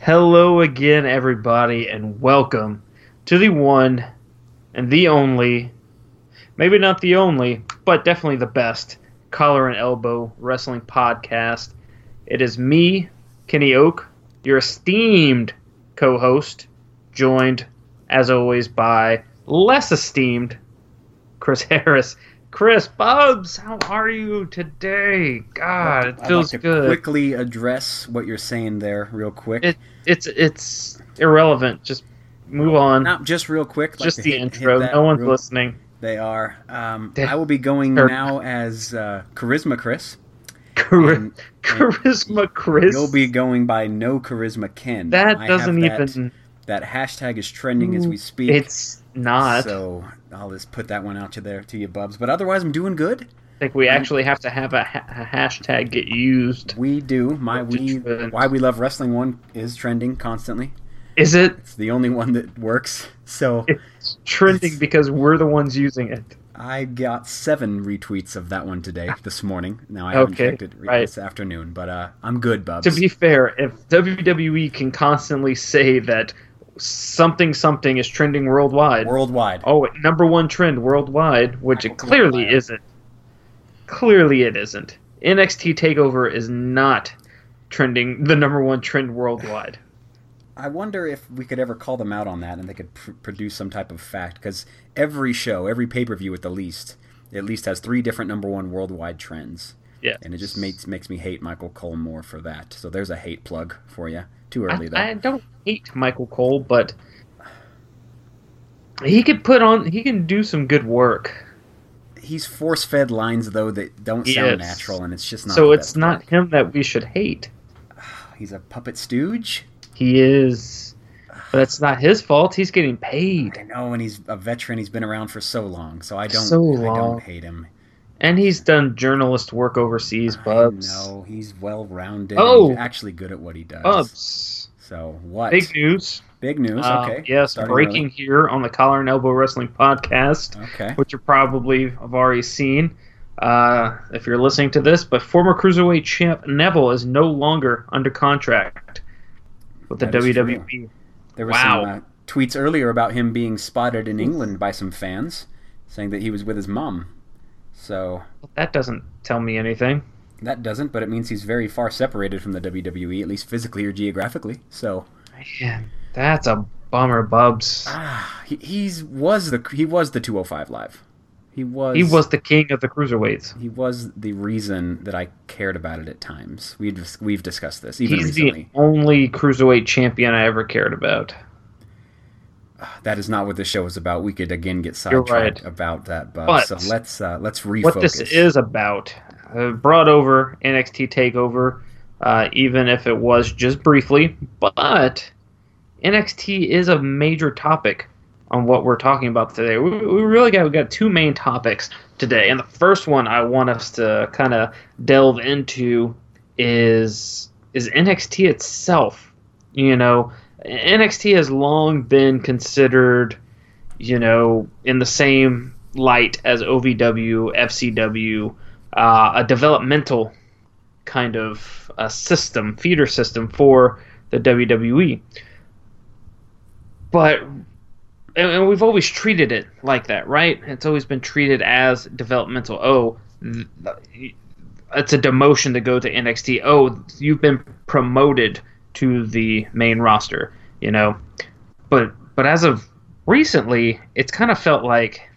Hello again, everybody, and welcome to the one and the only, maybe not the only, but definitely the best collar and elbow wrestling podcast. It is me, Kenny Oak, your esteemed co host, joined, as always, by less esteemed Chris Harris. Chris Bubs, how are you today? God, it feels like good. Quickly address what you're saying there, real quick. It, it's it's irrelevant. Just move on. Not just real quick. like Just the hit- hit intro. that No one's real- listening. They are. Um, I will be going now as uh, Charisma Chris. Chari- And- Charisma Chris. You'll be going by No Charisma Ken. that I doesn't that, even. That hashtag is trending as we speak. It's not. So I'll just put that one out to there to you, Bubs. But otherwise, I'm doing good. I think we actually have to have a, ha- a hashtag get used. We do. My we trend? why we love wrestling one is trending constantly. Is it? It's the only one that works. So It's trending It's- because we're the ones using it. I got seven retweets of that one today, this morning. Now I haven't Okay, checked it right. this afternoon, but uh, I'm good, Bubs. To be fair, if WWE can constantly say that something something is trending worldwide, worldwide. oh, number one trend worldwide, which it clearly isn't. Clearly, it isn't. NXT Takeover is not trending the number one trend worldwide. I wonder if we could ever call them out on that, and they could pr- produce some type of fact. Because every show, every pay per view at the least, at least has three different number one worldwide trends, Yeah, and it just makes makes me hate Michael Cole more for that. So there's a hate plug for you. Too early I, though. I don't hate Michael Cole, but he could put on. He can do some good work. He's force fed lines though that don't sound natural, and it's just not. so it's not him that we should hate. He's a puppet stooge. He is, but it's not his fault. He's getting paid. I know, and he's a veteran. He's been around for so long, so I don't. So I long. don't hate him. and he's done journalist work overseas. Bubs, No, he's well rounded. Oh. he's actually good at what he does. Bubs. So what? Big news. Big news. Uh, Okay. yes, Starting breaking here on the Collar and Elbow Wrestling Podcast. Okay. which you probably have already seen uh, if you're listening to this. But former cruiserweight champ Neville is no longer under contract with the That is WWE. There were Wow. some uh, tweets earlier about him being spotted in England by some fans, saying that he was with his mom. So That doesn't tell me anything. That doesn't, but it means he's very far separated from the WWE, at least physically or geographically. So Man, that's a bummer, Bubs. ah, he he's was the he was the 205 live. He was He was the king of the cruiserweights. he was the reason that I cared about it at times. We've we've discussed this even He's recently. the only cruiserweight champion I ever cared about. That is not what this show is about. We could again get sidetracked right. about that, Bub. But so let's uh, let's refocus. what this is about. Uh, brought over NXT Takeover, uh, even if it was just briefly, but NXT is a major topic on what we're talking about today. We, we really got we got two main topics today, and the first one I want us to kind of delve into is is NXT itself. You know, NXT has long been considered, you know, in the same light as OVW, FCW, uh, a developmental kind of uh, system, feeder system for the WWE. But and, we've always treated it like that, right? It's always been treated as developmental. Oh, it's a demotion to go to NXT. Oh, you've been promoted to the main roster, you know. But but as of recently, it's kind of felt like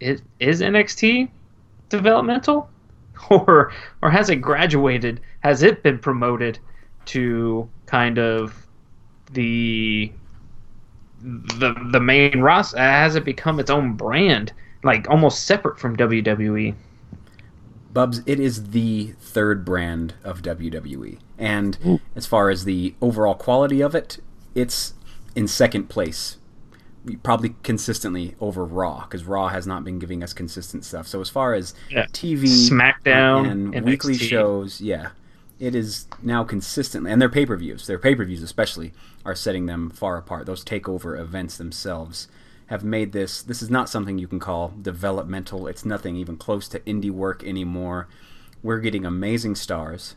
it is NXT developmental or or has it graduated? Has it been promoted to kind of the the the main roster? Has it become its own brand, like almost separate from? WWE? Bubs, it is the third brand of WWE. And Ooh. as far as the overall quality of it, it's in second place. Probably consistently over Raw, because Raw has not been giving us consistent stuff. So as far as Yeah. TV SmackDown, and NXT. weekly shows, yeah. it is now consistently, and their pay per views, their pay per views especially, are setting them far apart. Those takeover events themselves have made this. This is not something you can call developmental. It's nothing even close to indie work anymore. We're getting amazing stars,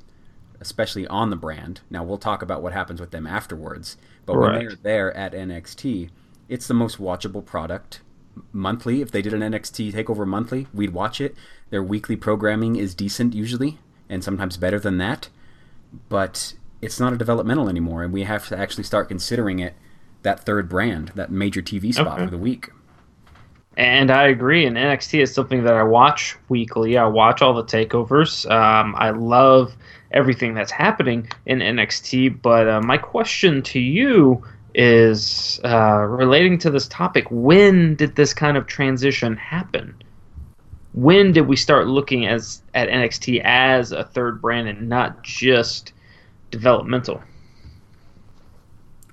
especially on the brand. Now we'll talk about what happens with them afterwards. But right. when they're there at NXT, it's the most watchable product monthly. If they did an NXT takeover monthly, we'd watch it. Their weekly programming is decent usually, and sometimes better than that. But it's not a developmental anymore, and we have to actually start considering it that third brand, that major TV spot okay. for the week. And I agree. And NXT is something that I watch weekly. I watch all the takeovers. Um, I love everything that's happening in NXT. But uh, my question to you is uh, relating to this topic. When did this kind of transition happen? When did we start looking as at NXT as a third brand and not just developmental?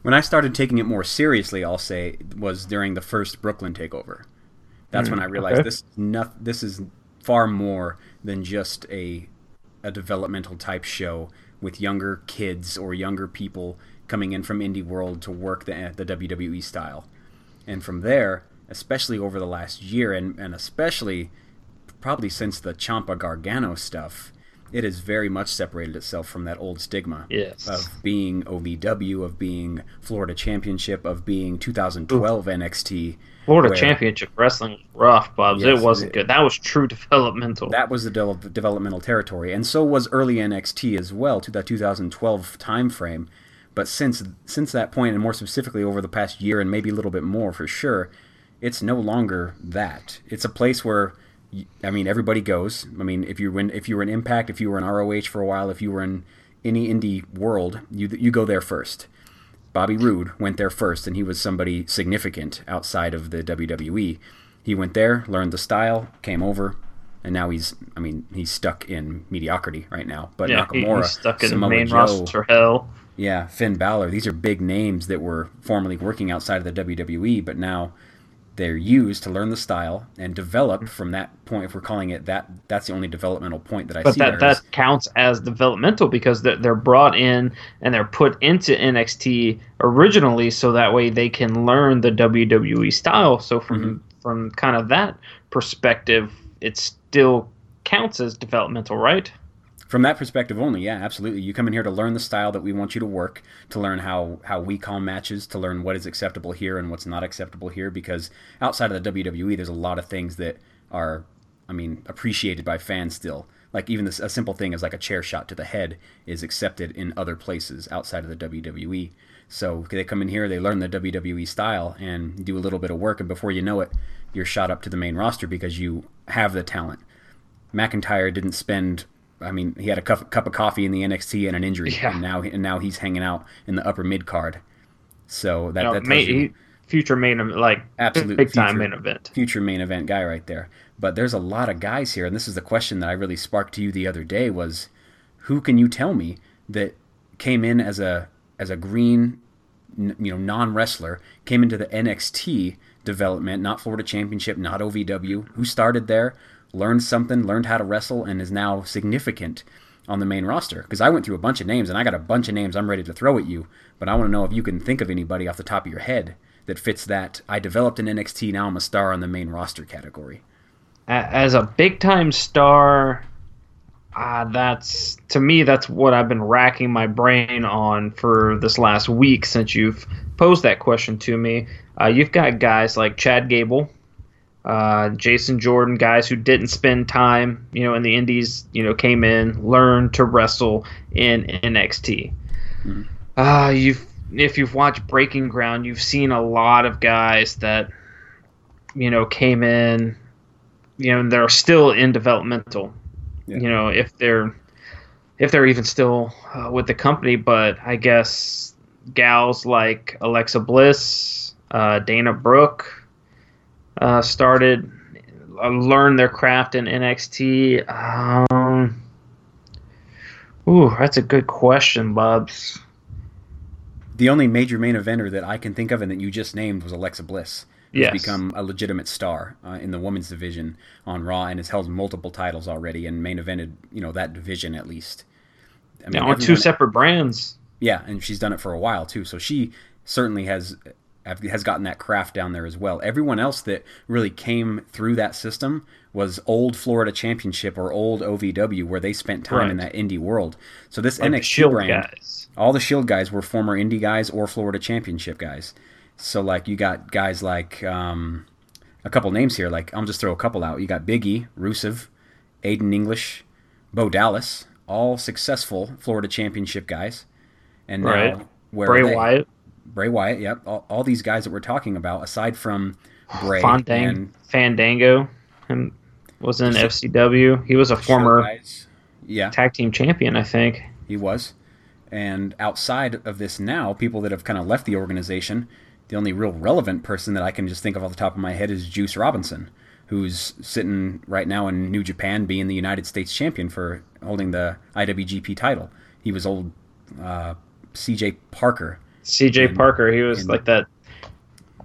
When I started taking it more seriously, I'll say was during the first Brooklyn takeover. That's mm, when I realized okay. this is not, this is far more than just a a developmental type show with younger kids or younger people coming in from indie world to work the the WWE style. And from there, especially over the last year and, and especially probably since the Ciampa Gargano stuff, it has very much separated itself from that old stigma yes. of being OVW, of being Florida Championship, of being 2012 Ooh. NXT. Florida where, Championship Wrestling was rough, Bubs. Yes, it wasn't it, good. That was true developmental. That was the de- developmental territory, and so was early NXT as well to that 2012 time frame. But since since that point, and more specifically over the past year, and maybe a little bit more for sure, it's no longer that. It's a place where I mean, everybody goes. I mean, if you were in, if you were in Impact, if you were in ROH for a while, if you were in any indie world, you you go there first. Bobby Roode went there first, and he was somebody significant outside of the WWE. He went there, learned the style, came over, and now he's I mean he's stuck in mediocrity right now. But yeah, Nakamura, he's stuck in Samoa main Joe, roster hell. Yeah, Finn Balor. These are big names that were formerly working outside of the WWE, but now they're used to learn the style and develop from that point. If we're calling it that, that's the only developmental point that I but see. But that, that is, counts as developmental because they're brought in and they're put into NXT originally, so that way they can learn the WWE style. So from mm-hmm. from kind of that perspective, it still counts as developmental, right? From that perspective only, yeah, absolutely. You come in here to learn the style that we want you to work, to learn how how we call matches, to learn what is acceptable here and what's not acceptable here. Because outside of the WWE, there's a lot of things that are, I mean, appreciated by fans still. Like even this, a simple thing as like a chair shot to the head is accepted in other places outside of the WWE. So they come in here, they learn the WWE style, and do a little bit of work, and before you know it, you're shot up to the main roster because you have the talent. McIntyre didn't spend I mean, he had a cup, cup of coffee in the NXT and an injury, yeah. and now and now he's hanging out in the upper mid card. So that, that main, you, future main like absolute big time main event, future main event guy right there. But there's a lot of guys here, and this is the question that I really sparked to you the other day: was who can you tell me that came in as a as a green, you know, non wrestler, came into the NXT development, not Florida Championship, not OVW, who started there, learned something, learned how to wrestle, and is now significant on the main roster. Because I went through a bunch of names, and I got a bunch of names I'm ready to throw at you, but I want to know if you can think of anybody off the top of your head that fits that. I developed an NXT, now I'm a star on the main roster category. As a big time star, uh, that's to me that's what I've been racking my brain on for this last week since you've posed that question to me. Uh, you've got guys like Chad Gable, uh, Jason Jordan, guys who didn't spend time, you know, in the Indies, you know, came in, learned to wrestle in NXT. Mm-hmm. Uh, you've if you've watched Breaking Ground, you've seen a lot of guys that, you know, came in, you know, they're still in developmental. Yeah. You know, if they're if they're even still uh, with the company, but I guess gals like Alexa Bliss, uh, Dana Brooke uh, started uh, learn their craft in NXT. Um, ooh, that's a good question, Bubs. The only major main eventer that I can think of and that you just named was Alexa Bliss. Who's yes. become a legitimate star uh, in the women's division on Raw and has held multiple titles already and main evented, you know, that division at least. I mean, on two separate brands. Yeah, and she's done it for a while too. So she certainly has has gotten that craft down there as well. Everyone else that really came through that system was old Florida Championship or old OVW, where they spent time right. in that indie world. So this like NXT brand, guys. all the Shield guys were former indie guys or Florida Championship guys. So like you got guys like um, a couple names here. Like I'll just throw a couple out. You got Biggie, Rusev, Aiden English, Bo Dallas, all successful Florida Championship guys. And now where Bray Wyatt. Bray Wyatt, yep. All, all, these guys that we're talking about, aside from Bray and Fandango, and was in FCW. He was a former yeah. tag team champion, I think. He was. And outside of this now, people that have kind of left the organization, the only real relevant person that I can just think of off the top of my head is Juice Robinson, who's sitting right now in New Japan being the United States champion for holding the IWGP title. He was old uh, CJ Parker. CJ Parker, he was like that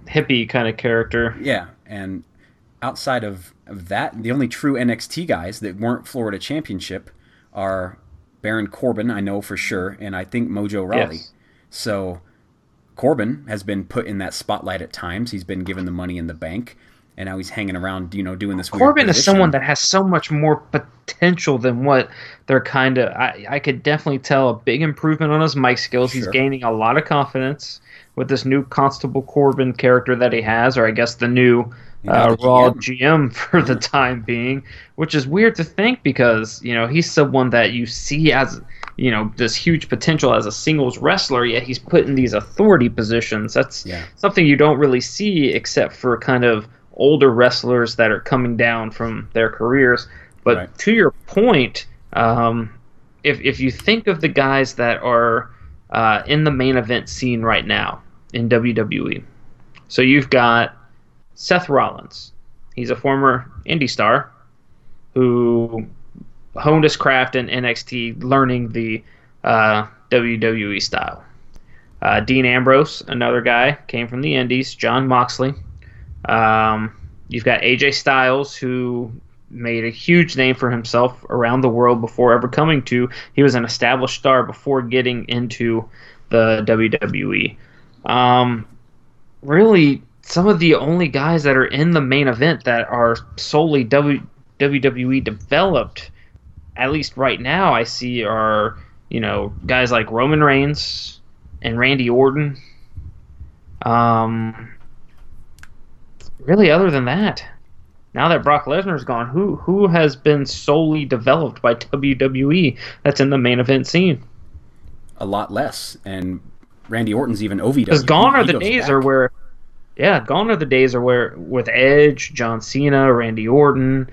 hippie kind of character. Yeah, and outside of, of that, the only true NXT guys that weren't Florida Championship are Baron Corbin, I know for sure, and I think Mojo Rawley. Yes. So Corbin has been put in that spotlight at times. He's been given the money in the bank, and now he's hanging around, you know, doing this. Corbin is someone that has so much more potential than what they're kind of. I, I could definitely tell a big improvement on his mic skills. Sure. He's gaining a lot of confidence with this new Constable Corbin character that he has, or I guess the new uh, Raw GM. GM for the time being, which is weird to think because you know he's someone that you see as you know this huge potential as a singles wrestler, yet he's put in these authority positions. That's yeah. something you don't really see except for kind of older wrestlers that are coming down from their careers. But right. to your point, um, if if you think of the guys that are uh, in the main event scene right now in WWE, so you've got Seth Rollins. He's a former indie star who honed his craft in NXT, learning the uh, WWE style. Uh, Dean Ambrose, another guy, came from the Indies. Jon Moxley. Um, you've got AJ Styles, who made a huge name for himself around the world before ever coming to. He was an established star before getting into the WWE. Um, really, some of the only guys that are in the main event that are solely w- WWE developed at least right now, I see are you know guys like Roman Reigns and Randy Orton. Um, really, other than that, now that Brock Lesnar's gone, who who has been solely developed by WWE that's in the main event scene? A lot less, and Randy Orton's even OVW. Because gone are the days back. are where, yeah, gone are the days are where with Edge, John Cena, Randy Orton,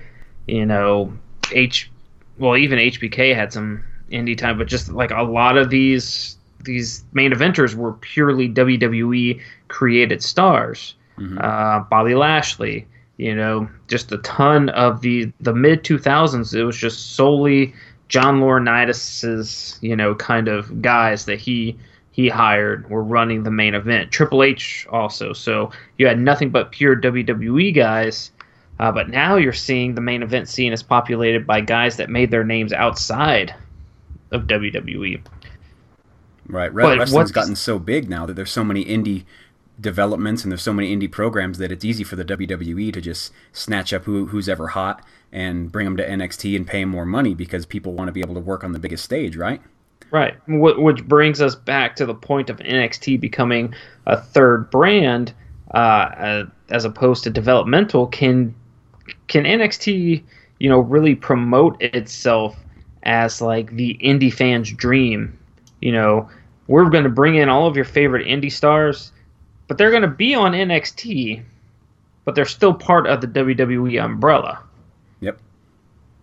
you know, H well, even HBK had some indie time, but just like a lot of these these main eventers were purely WWE created stars. Mm-hmm. Uh, Bobby Lashley, you know, just a ton of the the mid two thousands. It was just solely John Laurinaitis's, you know, kind of guys that he he hired were running the main event. Triple H also. So you had nothing but pure WWE guys uh, but now you're seeing the main event scene is populated by guys that made their names outside of WWE. Right. But Wrestling's gotten so big now that there's so many indie developments and there's so many indie programs that it's easy for the WWE to just snatch up who, who's ever hot and bring them to NXT and pay more money because people want to be able to work on the biggest stage, right? Right. Which brings us back to the point of NXT becoming a third brand uh, as opposed to developmental can can NXT, you know, really promote itself as like the indie fan's dream? You know, we're going to bring in all of your favorite indie stars, but they're going to be on NXT, but they're still part of the WWE umbrella. Yep.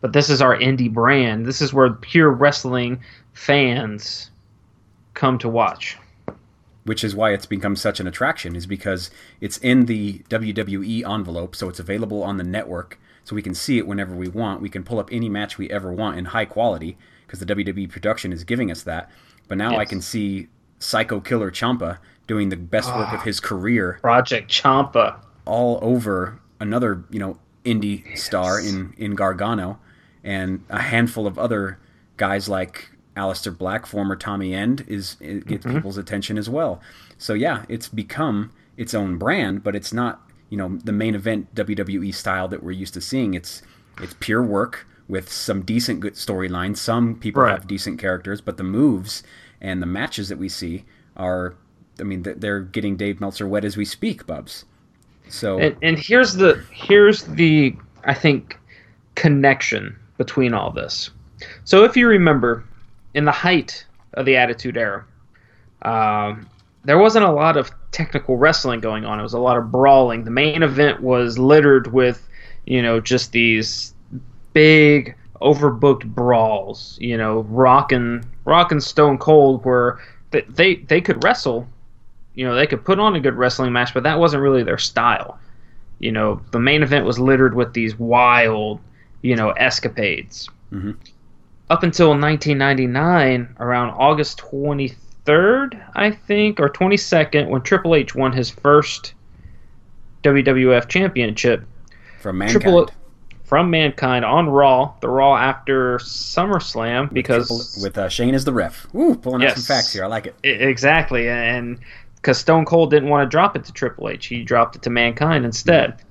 But this is our indie brand. This is where pure wrestling fans come to watch which is why it's become such an attraction is because it's in the WWE envelope so it's available on the network so we can see it whenever we want we can pull up any match we ever want in high quality because the WWE production is giving us that but now yes. I can see Psycho Killer Ciampa doing the best work of ah. his career Project Ciampa. all over another you know indie yes. star in in Gargano and a handful of other guys like Aleister Black, former Tommy End, is it gets mm-hmm. people's attention as well. So yeah, it's become its own brand, but it's not you know the main event WWE style that we're used to seeing. It's it's pure work with some decent good storylines. Some people right. have decent characters, but the moves and the matches that we see are, I mean, they're getting Dave Meltzer wet as we speak, Bubs. So and, and here's the here's the I think connection between all this. So if you remember, in the height of the Attitude Era, um, there wasn't a lot of technical wrestling going on. It was a lot of brawling. The main event was littered with, you know, just these big overbooked brawls. You know, Rock and Rock and Stone Cold were they they, they could wrestle. You know, they could put on a good wrestling match, but that wasn't really their style. You know, the main event was littered with these wild, you know, escapades. Mm-hmm. Up until 1999, around August 23rd, I think, or 22nd, when Triple H won his first WWF Championship. From Mankind. Triple, from Mankind on Raw, the Raw after SummerSlam, because with, with uh, Shane as the ref. Ooh, pulling yes, out some facts here. I like it. Exactly, and because Stone Cold didn't want to drop it to Triple H, he dropped it to Mankind instead.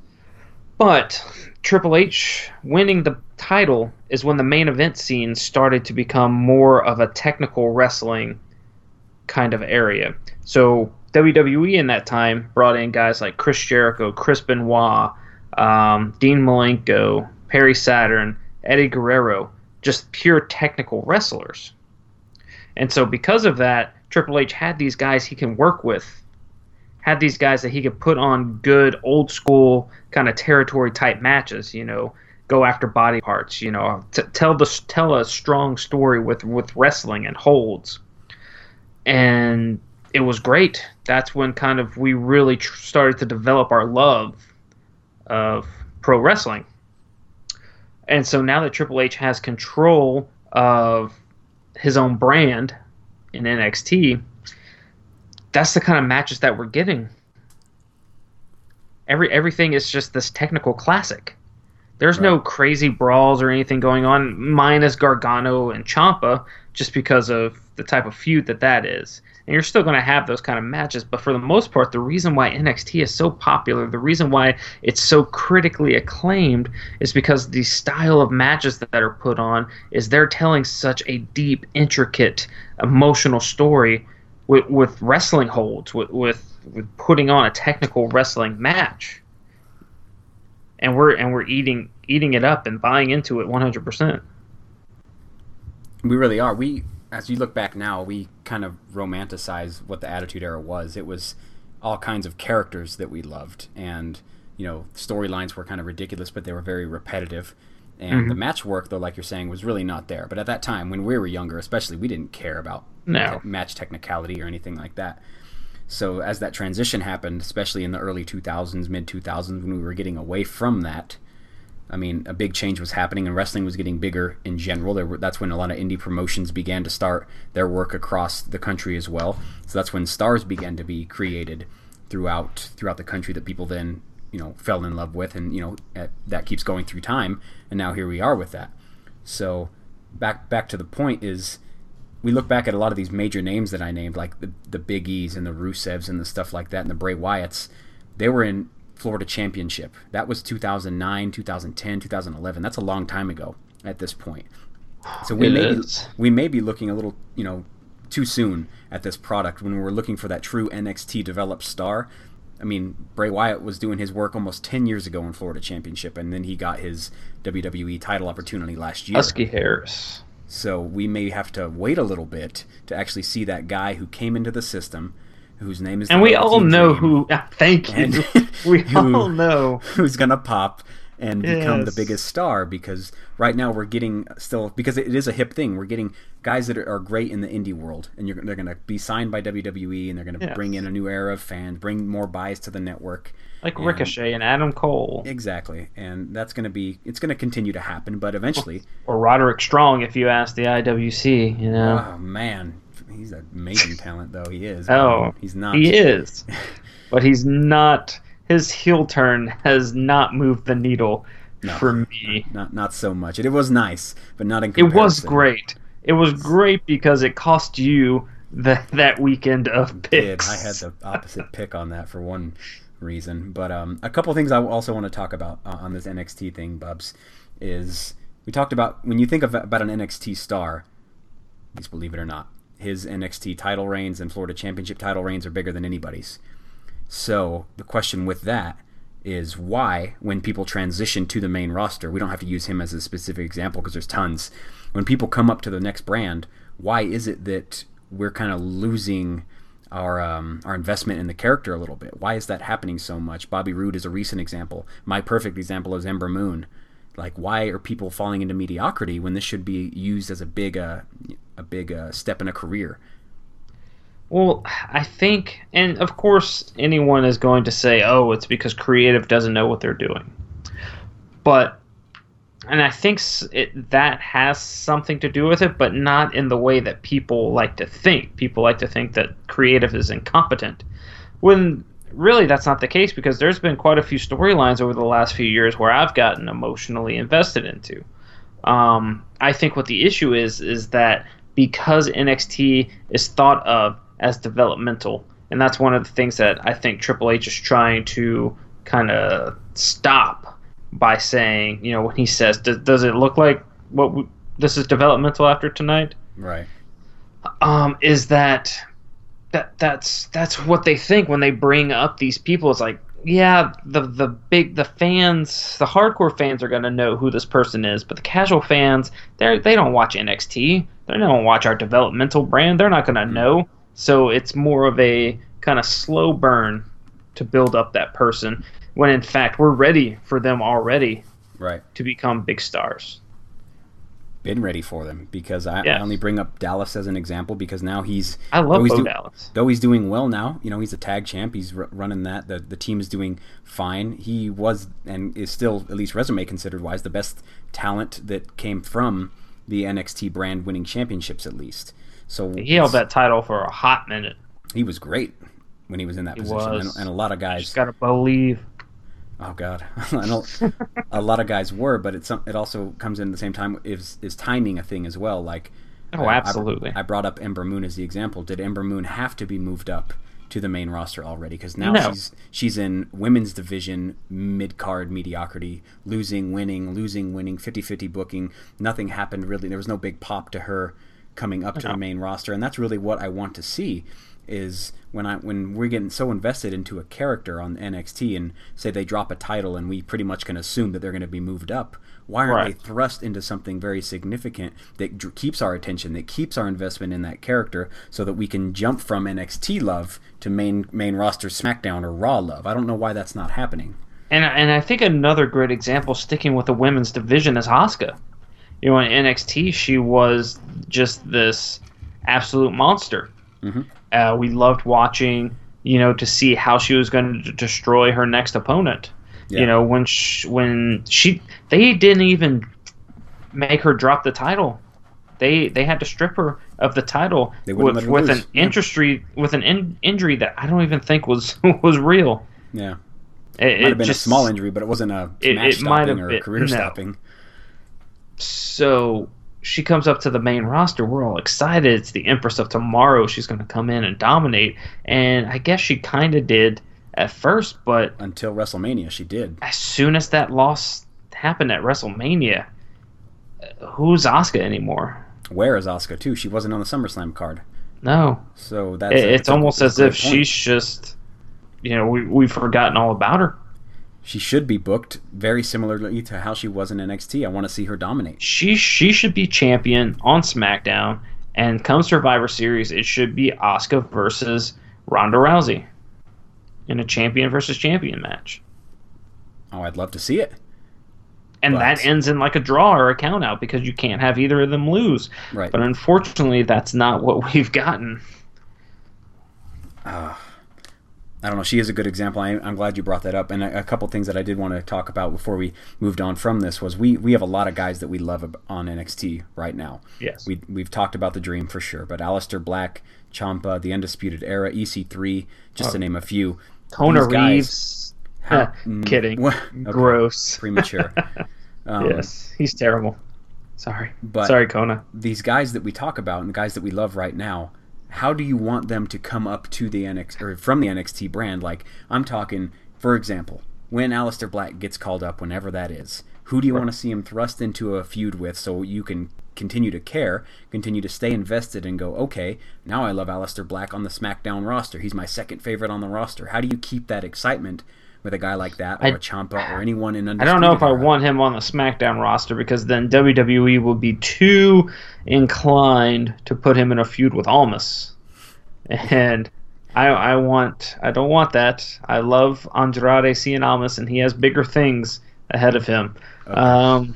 But Triple H winning the title is when the main event scene started to become more of a technical wrestling kind of area. So WWE in that time brought in guys like Chris Jericho, Chris Benoit, um, Dean Malenko, Perry Saturn, Eddie Guerrero, just pure technical wrestlers. And so, because of that, Triple H had these guys he can work with, had these guys that he could put on good old school kind of territory type matches. You know, go after body parts. You know, t- tell the tell a strong story with with wrestling and holds. And it was great. That's when kind of we really tr- started to develop our love of pro wrestling. And so now that Triple H has control of his own brand in NXT, that's the kind of matches that we're getting. Every everything is just this technical classic. There's right. no crazy brawls or anything going on, minus Gargano and Ciampa, just because of the type of feud that that is and you're still going to have those kind of matches. But for the most part, the reason why NXT is so popular, the reason why it's so critically acclaimed, is because the style of matches that are put on is they're telling such a deep, intricate, emotional story with, with wrestling holds, with, with with putting on a technical wrestling match. And we're and we're eating eating it up and buying into it 100%. We really are. We as you look back now, we kind of romanticize what the Attitude Era was. It was all kinds of characters that we loved, and you know, storylines were kind of ridiculous, but they were very repetitive. And mm-hmm. the match work, though, like you're saying, was really not there. But at that time, when we were younger, especially, we didn't care about no. match technicality or anything like that. So as that transition happened, especially in the early 2000s, mid 2000s, when we were getting away from that, I mean, a big change was happening, and wrestling was getting bigger in general. Were, that's when a lot of indie promotions began to start their work across the country as well. So that's when stars began to be created throughout throughout the country that people then you know fell in love with, and you know at, that keeps going through time, and now here we are with that. So back back to the point is we look back at a lot of these major names that I named, like the the Big E's and the Rusevs and the stuff like that, and the Bray Wyatts. They were in Florida Championship. That was 2009, 2010, 2011. That's a long time ago at this point. So we it may be, we may be looking a little, you know, too soon at this product when we're looking for that true NXT developed star. I mean, Bray Wyatt was doing his work almost 10 years ago in Florida Championship, and then he got his WWE title opportunity last year. Husky Harris. So we may have to wait a little bit to actually see that guy who came into the system – whose name is and we all know Dream, who. Uh, thank you. we who, all know who's gonna pop and yes. become the biggest star because right now we're getting still because it is a hip thing. We're getting guys that are, great in the indie world, and they're going to be signed by WWE, and they're going to yes. bring in a new era of fans, bring more buys to the network. Like and, Ricochet and Adam Cole. Exactly, and that's going to be it's going to continue to happen, but eventually. Or Roderick Strong, if you ask the IWC, you know. Oh man, he's an amazing talent, though he is. Oh, he's not. He is, but he's not. His heel turn has not moved the needle no, for me. Not not so much. It, it was nice, but not in. Comparison. It was great. it was great because it cost you the, that weekend of picks. I had the opposite pick on that for one reason, but um, a couple things I also want to talk about uh, on this NXT thing, Bubs, is we talked about when you think of about an NXT star, please believe it or not, his NXT title reigns and Florida Championship title reigns are bigger than anybody's. So the question with that is why, when people transition to the main roster, we don't have to use him as a specific example because there's tons. When people come up to the next brand, why is it that we're kind of losing our um, our investment in the character a little bit? Why is that happening so much? Bobby Roode is a recent example. My perfect example is Ember Moon. Like, why are people falling into mediocrity when this should be used as a big uh, a big uh, step in a career? Well, I think, and of course, anyone is going to say, "Oh, it's because creative doesn't know what they're doing." But, and I think it, that has something to do with it, but not in the way that people like to think. People like to think that creative is incompetent, when really that's not the case. Because there's been quite a few storylines over the last few years where I've gotten emotionally invested into. Um, I think what the issue is is that because NXT is thought of as developmental. And that's one of the things that I think Triple H is trying to kind of stop by saying, you know, when he says, does, does it look like what we, this is developmental after tonight? Right. Um, is that that that's that's what they think when they bring up these people. It's like, yeah, the the big the fans, the hardcore fans are gonna know who this person is, but the casual fans, they they don't watch NXT. They don't watch our developmental brand. They're not gonna mm-hmm. know. So it's more of a kind of slow burn to build up that person when in fact we're ready for them already right to become big stars been ready for them because I, yes. I, only bring up Dallas as an example because now he's I love Bo do, Dallas though he's doing well now you know he's a tag champ he's r- running that the the team is doing fine he was and is still at least resume considered wise the best talent that came from the NXT brand winning championships at least so he held that title for a hot minute. He was great when he was in that he position, and, and, a lot of guys. Just gotta believe. Oh God, a lot of guys were, but it's it also comes in at the same time. Is is timing a thing as well? Like, oh, absolutely. I, I brought up Ember Moon as the example. Did Ember Moon have to be moved up to the main roster already? Because now no. she's she's in women's division mid card mediocrity, losing, winning, losing, winning, 50-50 booking. Nothing happened really. There was no big pop to her coming up to the main roster, and that's really what I want to see. Is when I when we're getting so invested into a character on NXT and say they drop a title and we pretty much can assume that they're going to be moved up. Why aren't right. they thrust into something very significant that d- keeps our attention, that keeps our investment in that character, so that we can jump from NXT love to main main roster SmackDown or Raw love? I don't know why that's not happening. And and I think another great example, sticking with the women's division, is Asuka you know, in NXT, she was just this absolute monster. Mm-hmm. Uh, we loved watching, you know, to see how she was going to destroy her next opponent. Yeah. You know, when she, when she they didn't even make her drop the title. They they had to strip her of the title with, with an injury with an in, injury that I don't even think was was real. Yeah, it, might have been just, a small injury, but it wasn't a it, match it stopping or been, career no. stopping. So she comes up to the main roster. We're all excited. It's the Empress of Tomorrow. She's going to come in and dominate. And I guess she kind of did at first, but. Until WrestleMania, she did. As soon as that loss happened at WrestleMania, who's Asuka anymore? Where is Asuka, too? She wasn't on the SummerSlam card. No. So that's. It, it's almost as if point. she's just. You know, we, we've forgotten all about her. She should be booked very similarly to how she was in NXT. I want to see her dominate. She she should be champion on SmackDown, and come Survivor Series, it should be Asuka versus Ronda Rousey in a champion versus champion match. Oh, I'd love to see it. And but... that ends in like a draw or a count out because you can't have either of them lose. Right. But unfortunately, that's not what we've gotten. Uh, I don't know. She is a good example. I, am glad you brought that up. And a, a, couple things that I did want to talk about before we moved on from this was we we have a lot of guys that we love on NXT right now. Yes. We we've talked about the Dream for sure, but Aleister Black, Ciampa, the Undisputed Era, EC3, just oh. to name a few. Kona Reeves. How, mm, Kidding. okay, Gross. Premature. Um, yes, he's terrible. Sorry, But- sorry, Kona. these guys that we talk about and the guys that we love right now, how do you want them to come up to the NXT or from the NXT brand? Like I'm talking, for example, when Aleister Black gets called up, whenever that is, who do you want to see him thrust into a feud with so you can continue to care, continue to stay invested, and go, okay, now I love Aleister Black on the SmackDown roster. He's my second favorite on the roster. How do you keep that excitement with a guy like that, or I- a Ciampa, or anyone in? I don't know if I want him on the SmackDown roster because then WWE will be too inclined to put him in a feud with Almas, and I, I want I don't want that. I love Andrade Cien Almas, and he has bigger things ahead of him. Um,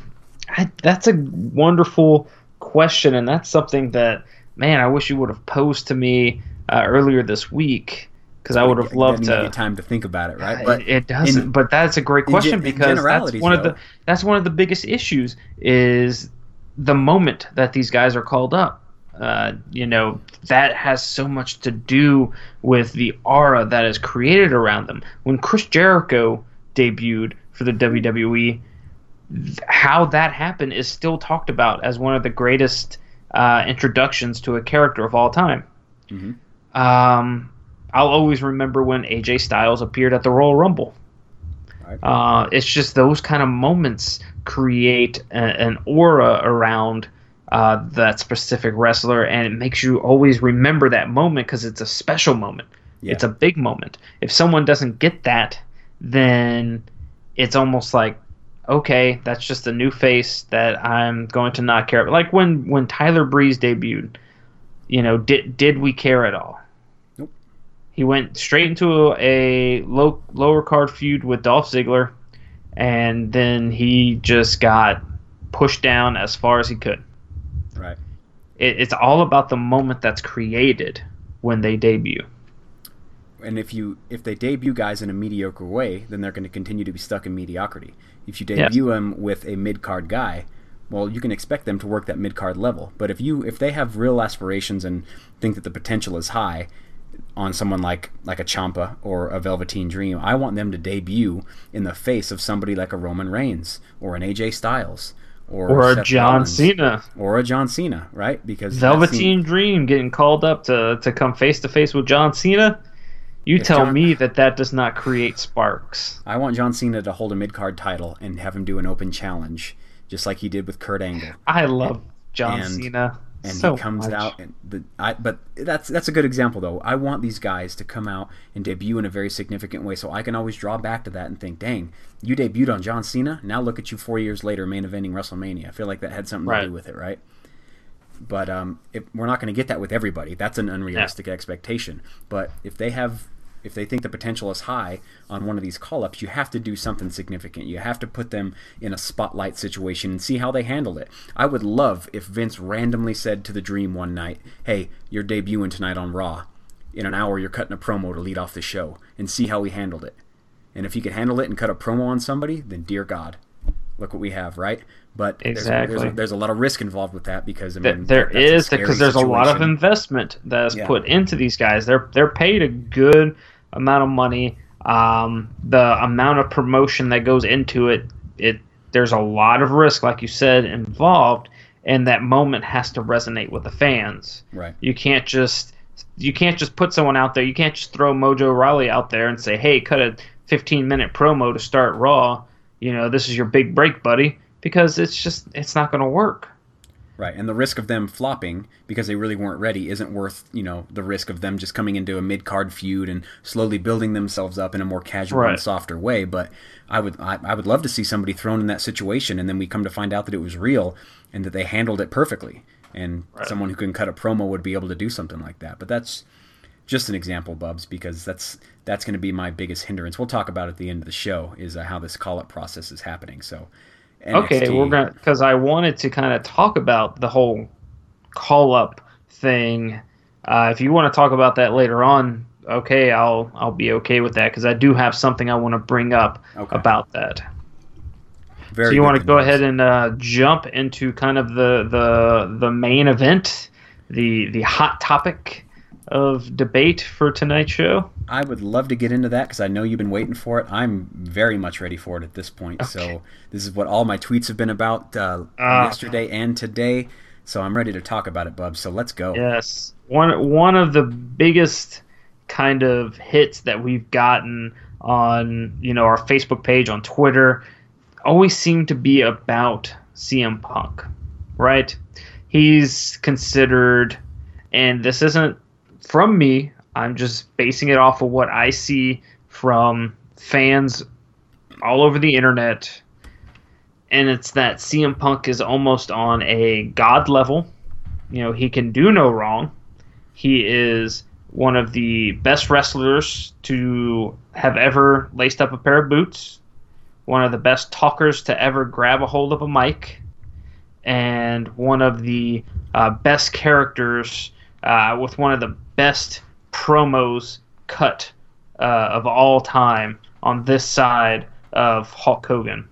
I, that's a wonderful question, and that's something that man I wish you would have posed to me uh, earlier this week because I would have loved Didn't give to. time to think about it, right? But it, doesn't. in- but that's a great question in because that's generalities, one of the that's one of the biggest issues is the moment that these guys are called up. Uh, you know that has so much to do with the aura that is created around them. When Chris Jericho debuted for the WWE, how that happened is still talked about as one of the greatest uh, introductions to a character of all time. Mhm. Um, I'll always remember when AJ Styles appeared at the Royal Rumble. Uh, it's just those kind of moments create a, an aura around uh, that specific wrestler, and it makes you always remember that moment because it's a special moment. Yeah. It's a big moment. If someone doesn't get that, then it's almost like, okay, that's just a new face that I'm going to not care. About. Like when when Tyler Breeze debuted, you know, did did we care at all? He went straight into a low lower card feud with Dolph Ziggler, and then he just got pushed down as far as he could. Right. It, it's all about the moment that's created when they debut. And if you if they debut guys in a mediocre way, then they're going to continue to be stuck in mediocrity. If you Yes. debut them with a mid card guy, well, you can expect them to work that mid card level. But if you if they have real aspirations and think that the potential is high on someone like like a Ciampa or a Velveteen Dream, I want them to debut in the face of somebody like a Roman Reigns or an AJ Styles or, Or a Seth John Rollins Cena. or a John Cena, right? Because Velveteen Dream getting called up to, to come face to face with John Cena. You tell John- me that that does not create sparks. I want John Cena to hold a mid card title and have him do an open challenge, just like he did with Kurt Angle. I love John And- Cena. And so he comes much. out, and the I, but that's that's a good example though. I want these guys to come out and debut in a very significant way, so I can always draw back to that and think, "Dang, you debuted on John Cena. Now look at you four years later, main eventing WrestleMania." I feel like that had something to do with it, right? But um, if, we're not going to get that with everybody. That's an unrealistic expectation. But if they have, if they think the potential is high on one of these call ups, you have to do something significant. You have to put them in a spotlight situation and see how they handle it. I would love if Vince randomly said to the Dream one night, "Hey, you're debuting tonight on Raw. In an hour, you're cutting a promo to lead off the show, and see how he handled it. And if he could handle it and cut a promo on somebody, then dear God, look what we have, right? But there's, there's, Exactly. a, there's a lot of risk involved with that because I mean there that's a is because there's a lot of investment that is Yeah. put into these guys. They're they're paid a good amount of money. Um, the amount of promotion that goes into it, it there's a lot of risk, like you said, involved, and that moment has to resonate with the fans. right. You can't just you can't just put someone out there. You can't just throw Mojo Rawley out there and say, "Hey, cut a 15 minute promo to start Raw." You know, this is your big break, buddy, because it's just it's not going to work. Right, and the risk of them flopping because they really weren't ready isn't worth you know the risk of them just coming into a mid card feud and slowly building themselves up in a more casual Right. and softer way. But I would I, I would love to see somebody thrown in that situation, and then we come to find out that it was real and that they handled it perfectly, and Right. someone who can cut a promo would be able to do something like that. But that's just an example, Bubs, because that's that's going to be my biggest hindrance. We'll talk about at the end of the show is uh, how this call up process is happening. So. Okay, we're gonna because I wanted to kind of talk about the whole call up thing. Uh, if you want to talk about that later on, okay, I'll I'll be okay with that because I do have something I want to bring up Okay. about that. Very so you want to go ahead and uh, jump into kind of the the the main event, the the hot topic of debate for tonight's show? I would love to get into that because I know you've been waiting for it. I'm very much ready for it at this point. Okay. So this is what all my tweets have been about uh, uh, yesterday and today. So I'm ready to talk about it, Bub. So let's go. Yes, one one of the biggest kind of hits that we've gotten on you know our Facebook page on Twitter always seem to be about CM Punk, right? He's considered, and this isn't from me. I'm just basing it off of what I see from fans all over the internet. And it's that CM Punk is almost on a god level. You know, he can do no wrong. He is one of the best wrestlers to have ever laced up a pair of boots, one of the best talkers to ever grab a hold of a mic, and one of the uh, best characters uh, with one of the best promos cut uh, of all time on this side of Hulk Hogan.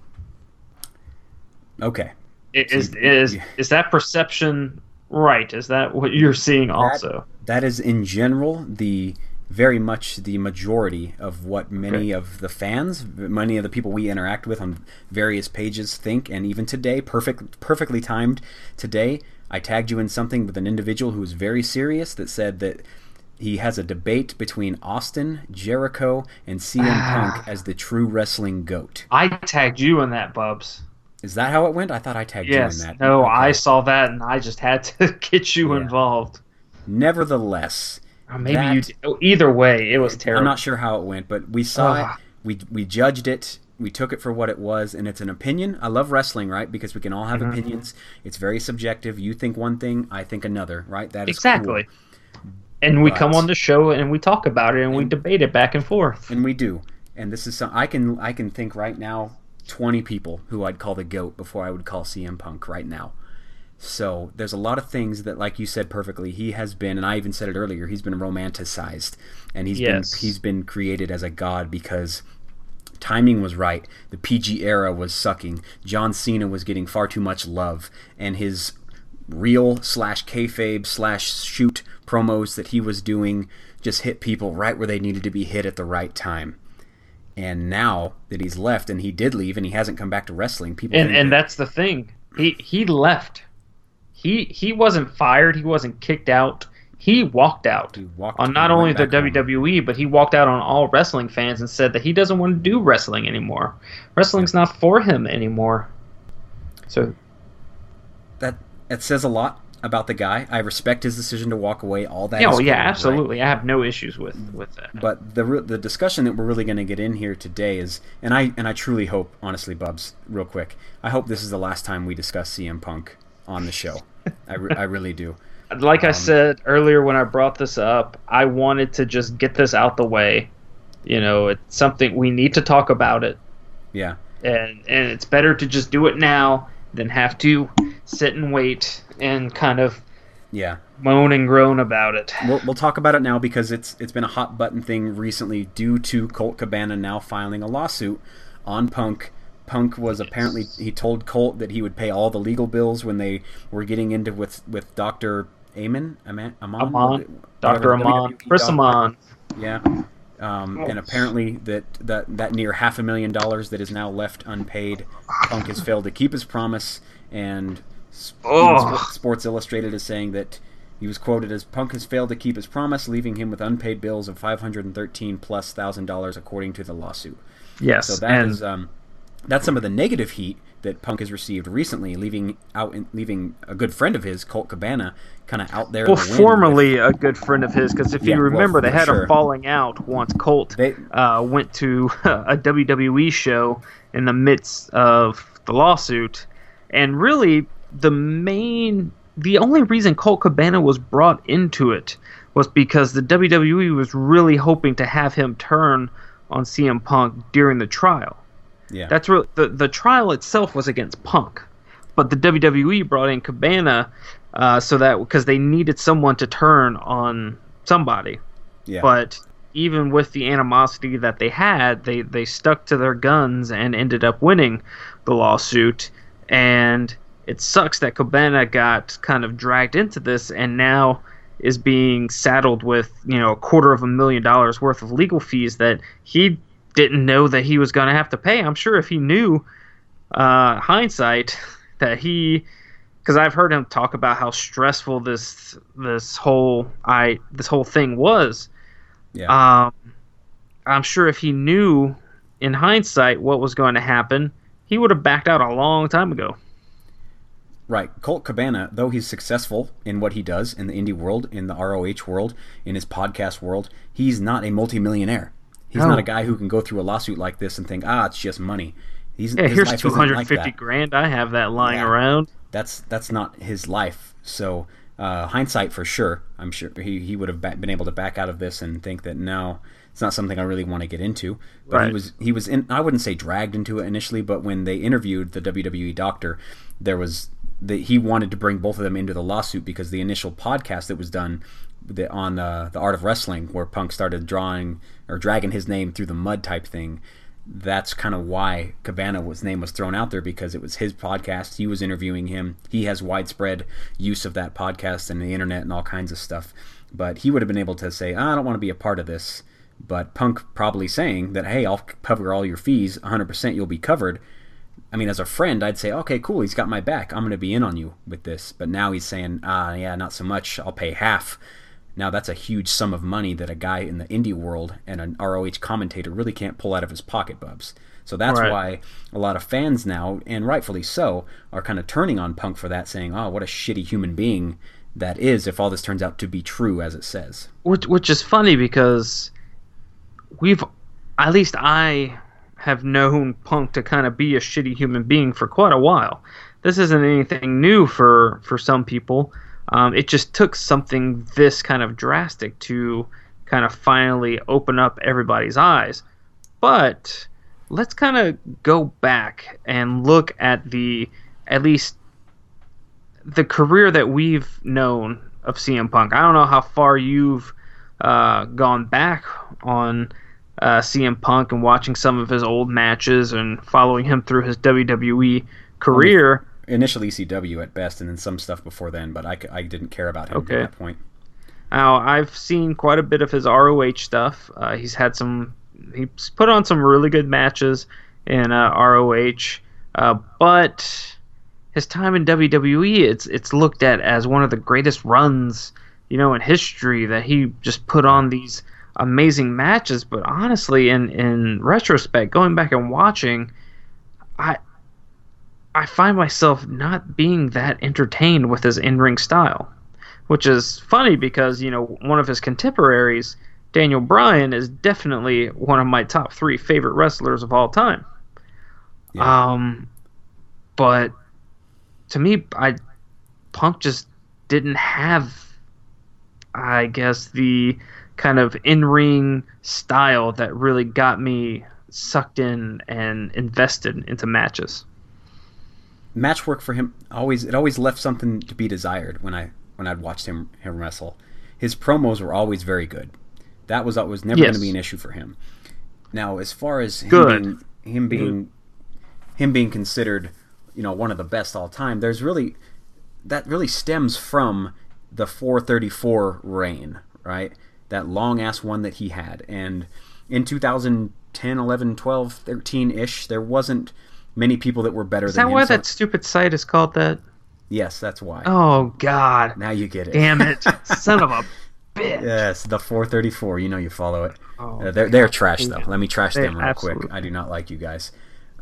Okay. Is is is that perception right? Is that what you're seeing also? That, that is in general the very much the majority of what many okay. of the fans, many of the people we interact with on various pages think, and even today, perfect, perfectly timed today, I tagged you in something with an individual who was very serious that said that he has a debate between Austin, Jericho, and CM ah. Punk as the true wrestling goat. I tagged you in that, Bubs. Is that how it went? I thought I tagged yes. you in that. No, okay. I saw that and I just had to get you yeah. involved. Nevertheless, or maybe that, you. Oh, either way, it was terrible. I'm not sure how it went, but we saw it. We we judged it. We took it for what it was, and it's an opinion. I love wrestling, right? Because we can all have mm-hmm. opinions. It's very subjective. You think one thing, I think another, right? That is exactly. Cool. And we come on the show and we talk about it and, and we debate it back and forth. And we do. And this is some I can I can think right now 20 people who I'd call the GOAT before I would call CM Punk right now. So there's a lot of things that, like you said perfectly, he has been, and I even said it earlier, he's been romanticized, and he's yes. been he's been created as a god because timing was right. The PG era was sucking. John Cena was getting far too much love, and his real slash kayfabe slash shoot promos that he was doing just hit people right where they needed to be hit at the right time. And now that he's left, and he did leave, and he hasn't come back to wrestling, people. And and that's the thing. He he left he he wasn't fired. He wasn't kicked out. He walked out he walked, on not only the WWE, home. but he walked out on all wrestling fans and said that he doesn't want to do wrestling anymore. Wrestling's not for him anymore. So that that says a lot about the guy. I respect his decision to walk away. All that. Yeah, oh, yeah, absolutely. Right? I have no issues with mm. with that. But the the discussion that we're really going to get in here today is, and I and I truly hope, honestly, Bubs, real quick, I hope this is the last time we discuss CM Punk on the show. I, re- I really do. Like um, I said earlier when I brought this up, I wanted to just get this out the way. You know, it's something we need to talk about it. Yeah. And and it's better to just do it now than have to sit and wait and kind of yeah moan and groan about it. We'll, we'll talk about it now because it's it's been a hot button thing recently due to Colt Cabana now filing a lawsuit on Punk Punk was apparently he told Colt that he would pay all the legal bills when they were getting into with with Doctor Amen Aman Amon, Amon Doctor Amon Chris Amon. Yeah. Um, and apparently that, that that near half a million dollars that is now left unpaid, Punk has failed to keep his promise, and oh. Sports Illustrated is saying that he was quoted as Punk has failed to keep his promise, leaving him with unpaid bills of five hundred and thirteen plus thousand dollars, according to the lawsuit. Yes, so that and is, um, that's some of the negative heat that Punk has received recently, leaving out leaving a good friend of his, Colt Cabana, kind of out there. Well, the formerly with... a good friend of his, because if yeah, you remember, well, they had sure. a falling out once Colt they... uh, went to a WWE show in the midst of the lawsuit, and really the main, the only reason Colt Cabana was brought into it was because the WWE was really hoping to have him turn on CM Punk during the trial yeah. That's real. The the trial itself was against Punk, but the WWE brought in Cabana uh, so that because they needed someone to turn on somebody. Yeah. But even with the animosity that they had, they they stuck to their guns and ended up winning the lawsuit. And it sucks that Cabana got kind of dragged into this, and now is being saddled with you know a quarter of a million dollars worth of legal fees that he didn't know that he was going to have to pay. I'm sure if he knew uh, hindsight that he because I've heard him talk about how stressful this this whole I this whole thing was. Yeah. Um, I'm sure if he knew in hindsight what was going to happen, he would have backed out a long time ago. Right. Colt Cabana, though he's successful in what he does in the indie world, in the ROH world, in his podcast world, he's not a multimillionaire. He's No. not a guy who can go through a lawsuit like this and think, ah, it's just money. He's, Yeah, here's two hundred like grand. I have that lying Yeah. around. That's that's not his life. So uh, hindsight for sure. I'm sure he, he would have been able to back out of this and think that no, it's not something I really want to get into. But he was he was in. I wouldn't say dragged into it initially, but when they interviewed the WWE doctor, there was that he wanted to bring both of them into the lawsuit because the initial podcast that was done on uh, the art of wrestling, where Punk started drawing or dragging his name through the mud type thing. That's kind of why Cabana was name was thrown out there because it was his podcast. He was interviewing him. He has widespread use of that podcast and the internet and all kinds of stuff. But he would have been able to say, "Ah, "I don't want to be a part of this." But Punk probably saying that, "Hey, I'll cover all your fees. 100% you'll be covered." I mean, as a friend, I'd say, okay, cool, he's got my back. I'm going to be in on you with this. But now he's saying, ah, yeah, not so much. I'll pay half. Now that's a huge sum of money that a guy in the indie world and an ROH commentator really can't pull out of his pocket, Bubs. So that's Right. why a lot of fans now, and rightfully so, are kind of turning on Punk for that, saying, oh, what a shitty human being that is if all this turns out to be true as it says. which which is funny because we've at least I have known Punk to kind of be a shitty human being for quite a while. This isn't anything new for for some people. Um, it just took something this kind of drastic to kind of finally open up everybody's eyes. But let's kind of go back and look at the at least the career that we've known of CM Punk. I don't know how far you've uh, gone back on uh, CM Punk and watching some of his old matches and following him through his WWE career. Initially ECW at best, and then some stuff before then, but I, I didn't care about him Okay. at that point. Now, I've seen quite a bit of his ROH stuff. Uh, he's had some, he's put on some really good matches in uh, ROH, uh, but his time in WWE, it's it's looked at as one of the greatest runs, you know, in history. That he just put on these amazing matches. But honestly, in in retrospect, going back and watching, I I find myself not being that entertained with his in ring style which is funny because you know one of his contemporaries, Daniel Bryan, is definitely one of my top three favorite wrestlers of all time. Yeah. Um, but to me, I Punk just didn't have, I guess, the kind of in-ring style that really got me sucked in and invested into matches. match work for him always it always left something to be desired when I when I'd watched him him wrestle. His promos were always very good. That was was never going to be an issue for him. Now, as far as him Good. being him being him being considered, you know, one of the best all time, there's really that really stems from the 434 reign, right? That long ass one that he had. And in 2010, 11, 12, 13 ish, there wasn't many people that were better Is than that him. why So- that stupid site is called that? Yes, that's why. Oh God! Now you get it. Damn it, son of a bitch! Yes, the 434. You know you follow it. Oh, Uh, they're they're trash though. Let me trash They them real quick. I do not like you guys.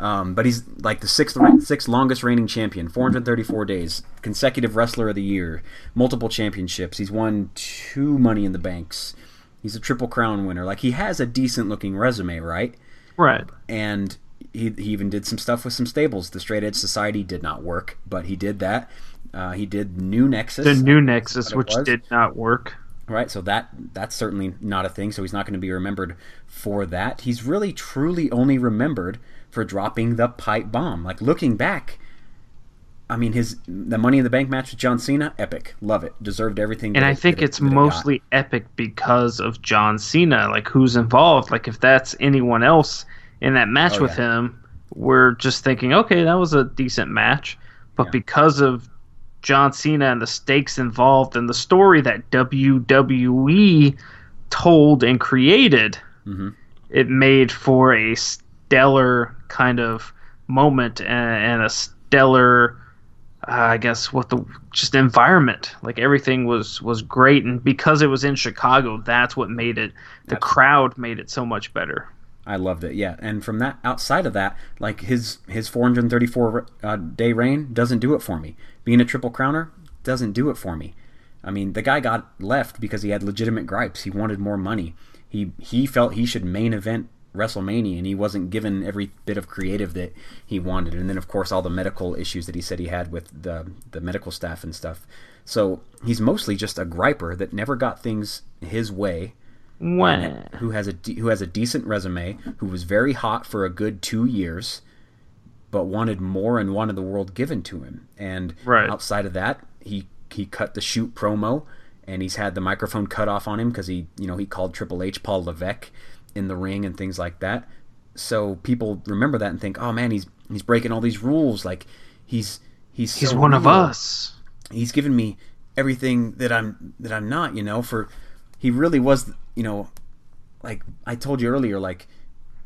Um, but he's like the sixth sixth longest reigning champion, 434 days, consecutive wrestler of the year, multiple championships. He's won two Money in the Banks. He's a triple crown winner. Like he has a decent looking resume, right? Right. and he, he even did some stuff with some stables. The Straight Edge Society did not work, but he did that. Uh, he did New Nexus, The new Nexus, which was. did not work. right? So that that's certainly not a thing. So he's not going to be remembered for that. He's really truly only remembered for dropping the pipe bomb. Like looking back, I mean his the Money in the Bank match with John Cena, epic, love it, deserved everything. And I think it- it's that it mostly epic because of John Cena. Like who's involved. Like if that's anyone else in that match Oh, with yeah. him, we're just thinking, okay, that was a decent match. But Yeah. because of John Cena and the stakes involved and the story that WWE told and created, hmm it made for a stellar kind of moment and, and a stellar, uh, I guess, what the just environment. Like everything was was great, and because it was in Chicago, that's what made it. The Absolutely. crowd made it so much better. I loved it. Yeah, and from that outside of that, like his his 434 uh, day reign doesn't do it for me. Being a triple crowner doesn't do it for me. I mean, the guy got left because he had legitimate gripes. He wanted more money. He he felt he should main event WrestleMania, and he wasn't given every bit of creative that he wanted. And then, of course, all the medical issues that he said he had with the the medical staff and stuff. So he's mostly just a griper that never got things his way When um, who has a de- who has a decent resume, who was very hot for a good two years, but wanted more and wanted the world given to him. And Right. outside of that, he he cut the shoot promo, and he's had the microphone cut off on him because he you know he called Triple H Paul Levesque in the ring and things like that. So people remember that and think, oh man, he's he's breaking all these rules. Like he's he's he's so one of us. he's given me everything that I'm that I'm not, you know, for he really was, you know, like I told you earlier like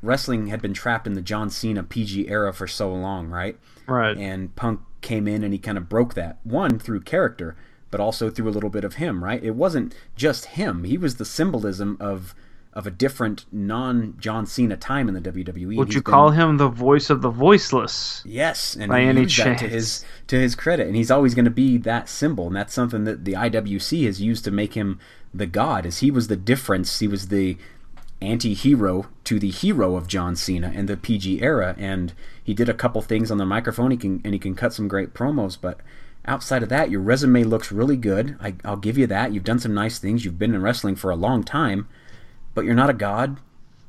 wrestling had been trapped in the John Cena PG era for so long, right? Right. And Punk came in and he kind of broke that. One through character, but also through a little bit of him, right? It wasn't just him. He was the symbolism of of a different non John Cena time in the WWE. Would you been- call him the voice of the voiceless? Yes, and by any that to his to his credit, and he's always going to be that symbol, and that's something that the IWC has used to make him the god. Is he was the difference? He was the anti-hero to the hero of John Cena in the PG era, and he did a couple things on the microphone. He can and he can cut some great promos, but outside of that, your resume looks really good. I, I'll give you that. You've done some nice things. You've been in wrestling for a long time, but you're not a god.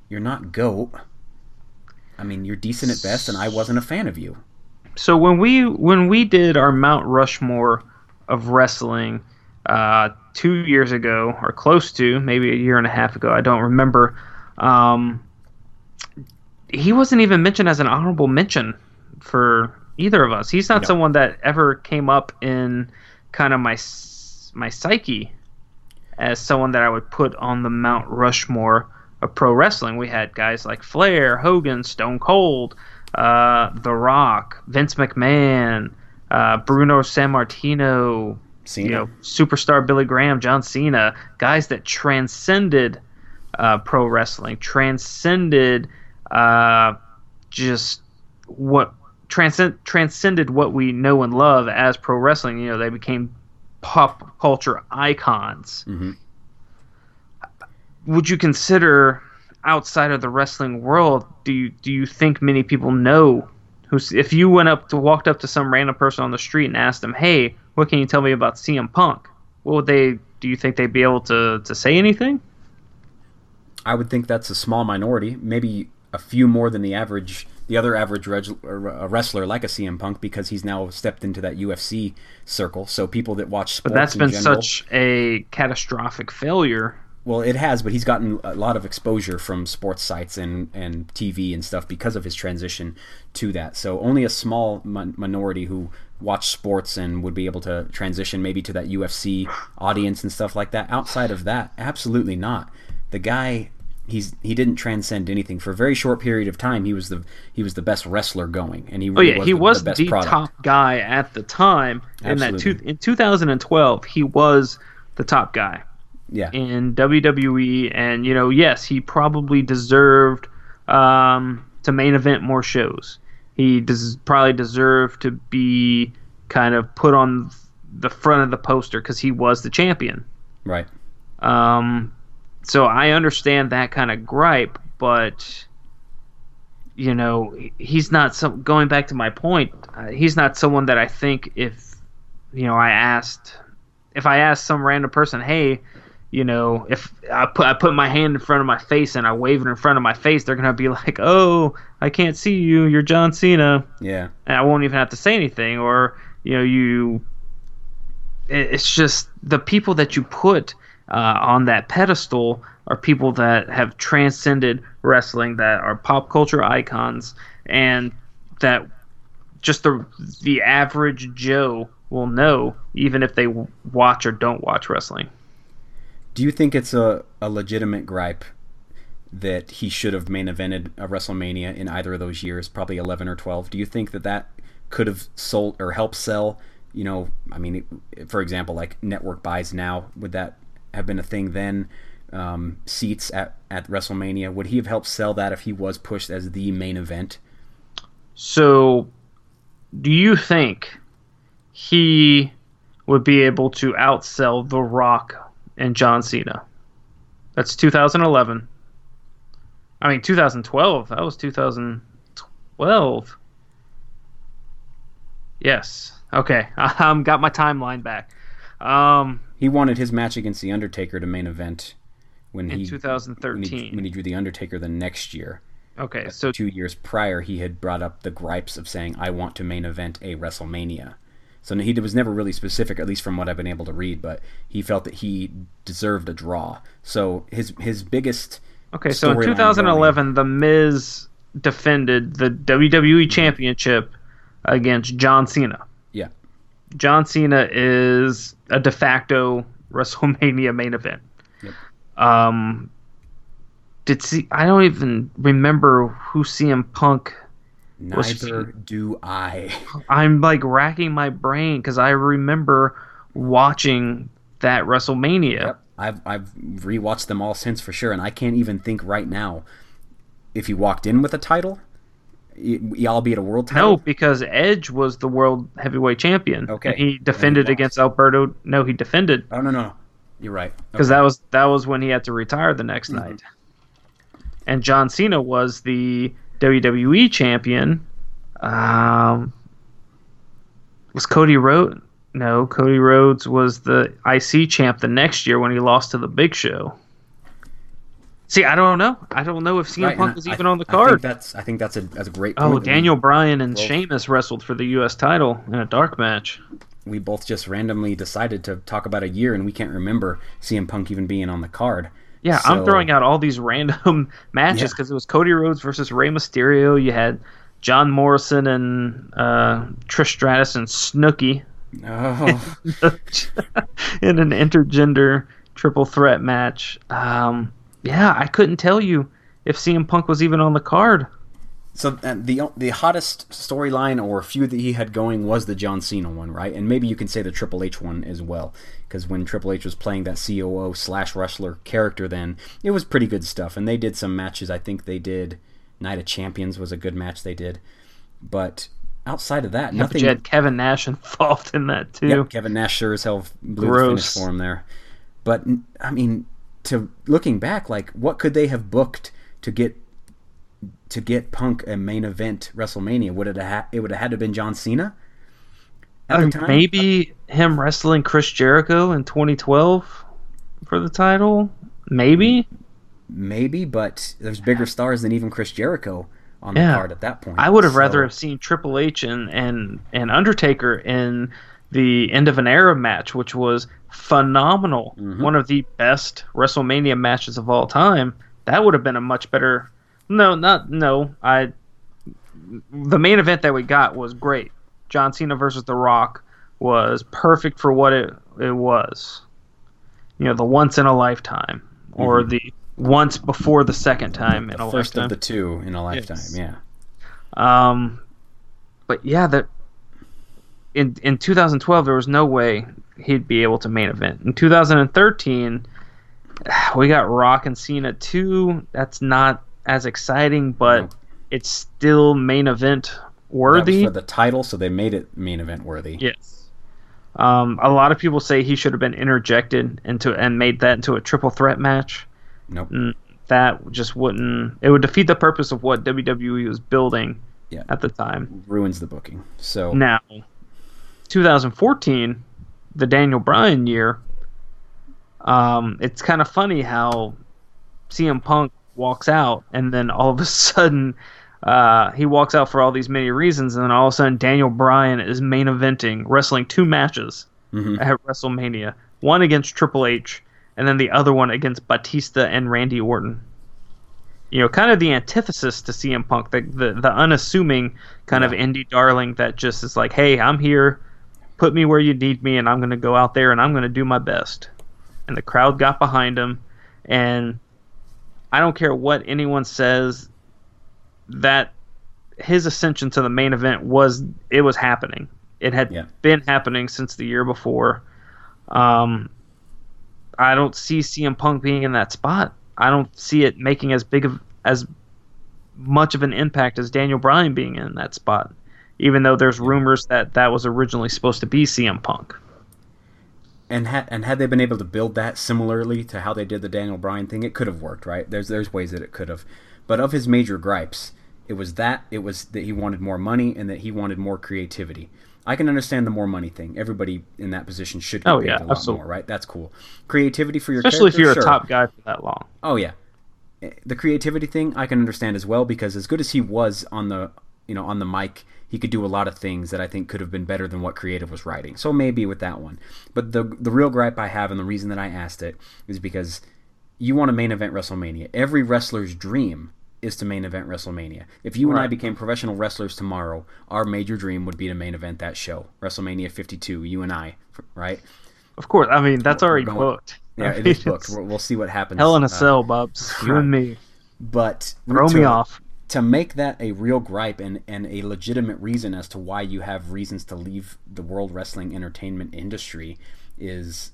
You're not goat. I mean, you're decent at best, and I wasn't a fan of you. So when we when we did our Mount Rushmore of wrestling uh, two years ago, or close to, maybe a year and a half ago, I don't remember. Um, he wasn't even mentioned as an honorable mention for either of us. He's not No. someone that ever came up in kind of my my psyche as someone that I would put on the Mount Rushmore of pro wrestling. We had guys like Flair, Hogan, Stone Cold, uh, The Rock, Vince McMahon, uh, Bruno Sammartino, Cena. you know, superstar Billy Graham, John Cena, guys that transcended uh, pro wrestling, transcended uh, just what transcend transcended what we know and love as pro wrestling. You know, they became pop culture icons. hmm Would you consider outside of the wrestling world? Do you do you think many people know? Who's if you went up to walked up to some random person on the street and asked them, "Hey, what can you tell me about CM Punk?" What would they? Do you think they'd be able to to say anything? I would think that's a small minority, maybe a few more than the average, the other average reg- uh, wrestler like a CM Punk because he's now stepped into that UFC circle. So people that watch sports But that's been general, such a catastrophic failure. well, it has, but he's gotten a lot of exposure from sports sites and and TV and stuff because of his transition to that. So only a small min- minority who watch sports and would be able to transition maybe to that UFC audience and stuff like that. Outside of that, absolutely not. The guy he's he didn't transcend anything for a very short period of time. He was the he was the best wrestler going, and he Oh yeah, was he the, was the the, top guy at the time. In that two, in 2012, he was the top guy. Yeah, in WWE, and you know, yes, he probably deserved um, to main event more shows. He does probably deserved to be kind of put on the front of the poster because he was the champion. right. Um, so I understand that kind of gripe, but you know, he's not some. Going back to my point, uh, he's not someone that I think if you know I asked if I asked some random person, hey, you know, if I put I put my hand in front of my face and I wave it in front of my face, they're gonna be like, oh, I can't see you, you're John Cena Yeah, and I won't even have to say anything. Or you know, you. It's just the people that you put uh, on that pedestal are people that have transcended wrestling, that are pop culture icons, and that just the the average Joe will know, even if they watch or don't watch wrestling. Do you think it's a, a legitimate gripe that he should have main evented a WrestleMania in either of those years, probably 11 or 12? Do you think that that could have sold or helped sell? You know, I mean, for example, like network buys now, would that have been a thing then? Um, seats at, at WrestleMania, would he have helped sell that if he was pushed as the main event? So, do you think he would be able to outsell The Rock and John Cena? That's 2011. I mean, 2012. That was 2012. Yes. Okay. I um, got my timeline back. Um, he wanted his match against The Undertaker to main event when in he 2013 when he, when he drew The Undertaker the next year. Okay, uh, so two years prior, he had brought up the gripes of saying, "I want to main event a WrestleMania." So he was never really specific, at least from what I've been able to read. But he felt that he deserved a draw. So his his biggest okay. So in 2011, going, The Miz defended the WWE Championship against John Cena. John Cena is a de facto WrestleMania main event. Yep. Um, did see? I don't even remember who CM Punk. Neither do I. I'm like racking my brain because I remember watching that WrestleMania. Yep. I've I've rewatched them all since for sure, and I can't even think right now if he walked in with a title, albeit a world title. No, because Edge was the world heavyweight champion. Okay, he defended he against Alberto. No, he defended. Oh no no, no. you're right. Because okay. that was that was when he had to retire the next mm-hmm. night and John Cena was the WWE champion. Um, was Cody Rhodes? No, Cody Rhodes was the IC champ the next year when he lost to the Big Show. See, I don't know. I don't know if CM right, Punk was even on the card. I think that's I think that's a that's a great. Oh, Daniel Bryan and well, Sheamus wrestled for the U.S. title in a dark match. We both just randomly decided to talk about a year, and we can't remember CM Punk even being on the card. Yeah, so, I'm throwing out all these random matches because yeah. it was Cody Rhodes versus Rey Mysterio. You had John Morrison and uh, Trish Stratus and Snooki. Oh. in an intergender triple threat match. Um, yeah, I couldn't tell you if CM Punk was even on the card. So uh, the the hottest storyline or feud that he had going was the John Cena one, right? And maybe you can say the Triple H one as well, because when Triple H was playing that COO slash wrestler character, then it was pretty good stuff. And they did some matches. I think they did Night of Champions was a good match they did, but outside of that, yeah, nothing. you had Kevin Nash involved in that too. Yep, Kevin Nash sure as hell blew Gross. the finish for him there. But I mean, to looking back, like what could they have booked to get to get Punk a main event WrestleMania? Would it have it would have had to have been John Cena? Uh, maybe him wrestling Chris Jericho in 2012 for the title. Maybe. Maybe, but there's bigger stars than even Chris Jericho on yeah. the card at that point. I would have so. rather have seen Triple H and, and and Undertaker in the end of an era match, which was phenomenal. Mm-hmm. One of the best WrestleMania matches of all time. That would have been a much better no, not no. I the main event that we got was great. John Cena versus The Rock was perfect for what it it was. You know, the once in a lifetime or mm-hmm. the once before the second time the in a first lifetime. of the two in a lifetime. Yes. Yeah. Um, but yeah, that in in 2012 there was no way he'd be able to main event. In 2013, we got Rock and Cena two. That's not as exciting, but it's still main event worthy. for the title, so they made it main event worthy. Yes. Um, a lot of people say he should have been interjected into and made that into a triple threat match. Nope. Mm, that just wouldn't. It would defeat the purpose of what WWE was building yeah. at the time. Ruins the booking. So now, 2014, the Daniel Bryan year. Um, it's kind of funny how CM Punk walks out, and then all of a sudden, uh, he walks out for all these many reasons, and then all of a sudden, Daniel Bryan is main eventing, wrestling two matches mm-hmm. at WrestleMania, one against Triple H, and then the other one against Batista and Randy Orton. You know, kind of the antithesis to CM Punk, the the, the unassuming kind yeah. of indie darling that just is like, hey, I'm here. Put me where you need me, and I'm going to go out there and I'm going to do my best. And the crowd got behind him, and I don't care what anyone says. That his ascension to the main event was it was happening. It had Yeah. been happening since the year before. Um, I don't see CM Punk being in that spot. I don't see it making as big of as much of an impact as Daniel Bryan being in that spot. Even though there's rumors that that was originally supposed to be CM Punk. And had and had they been able to build that similarly to how they did the Daniel Bryan thing, it could have worked, right? There's there's ways that it could have. But of his major gripes, it was that it was that he wanted more money and that he wanted more creativity. I can understand the more money thing. Everybody in that position should get Oh, paid yeah, a lot absolutely. more, right? That's cool. Creativity for your Especially if you're sure. a top guy for that long. Oh yeah, Eh, the creativity thing I can understand as well because as good as he was on the you know on the mic, he could do a lot of things that I think could have been better than what creative was writing. So maybe with that one, but the the real gripe I have and the reason that I asked it is because you want to main event WrestleMania. Every wrestler's dream is to main event WrestleMania. If you and I became professional wrestlers tomorrow, our major dream would be to main event that show, WrestleMania 52. You and I, right? Of course, I mean that's already booked. Yeah, I it is booked. We'll, we'll see what happens. Hell in a uh, cell, Bubs. You and me. But Throw to- me off. To make that a real gripe and, and a legitimate reason as to why you have reasons to leave the world wrestling entertainment industry is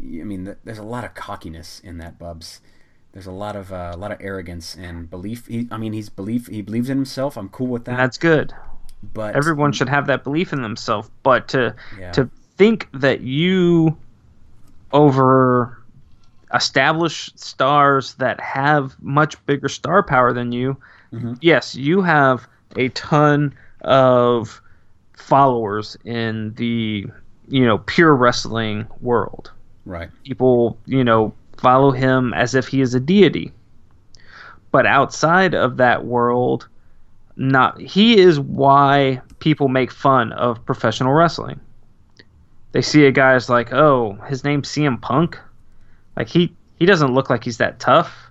I mean there's a lot of cockiness in that Bubs. There's a lot of uh, a lot of arrogance and belief. He, I mean he's belief he believes in himself. I'm cool with that. And that's good. but Everyone should have that belief in themselves, but to Yeah. to think that you over establish stars that have much bigger star power than you, Mhm. yes, you have a ton of followers in the you know pure wrestling world. right people, you know, follow him as if he is a deity. But outside of that world, not he is why people make fun of professional wrestling. They see a guy as like, oh, his name's CM Punk. Like he he doesn't look like he's that tough.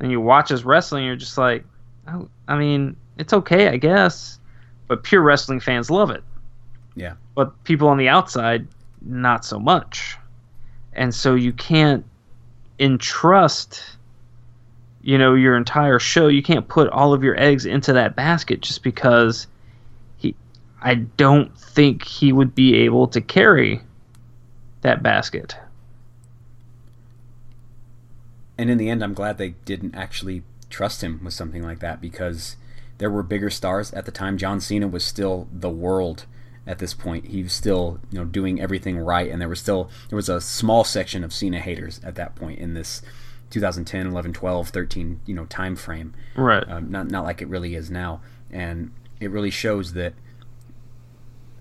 And you watch his wrestling, you're just like, oh, I mean, it's okay, I guess. But pure wrestling fans love it. Yeah. But people on the outside, not so much and so you can't entrust you know your entire show you can't put all of your eggs into that basket just because he i don't think he would be able to carry that basket and in the end I'm glad they didn't actually trust him with something like that because there were bigger stars at the time. John Cena was still the world at this point. He was still you know doing everything right and there was still there was a small section of Cena haters at that point in this 2010 11 12 13 you know time frame. Right. Um, not not like it really is now. And it really shows that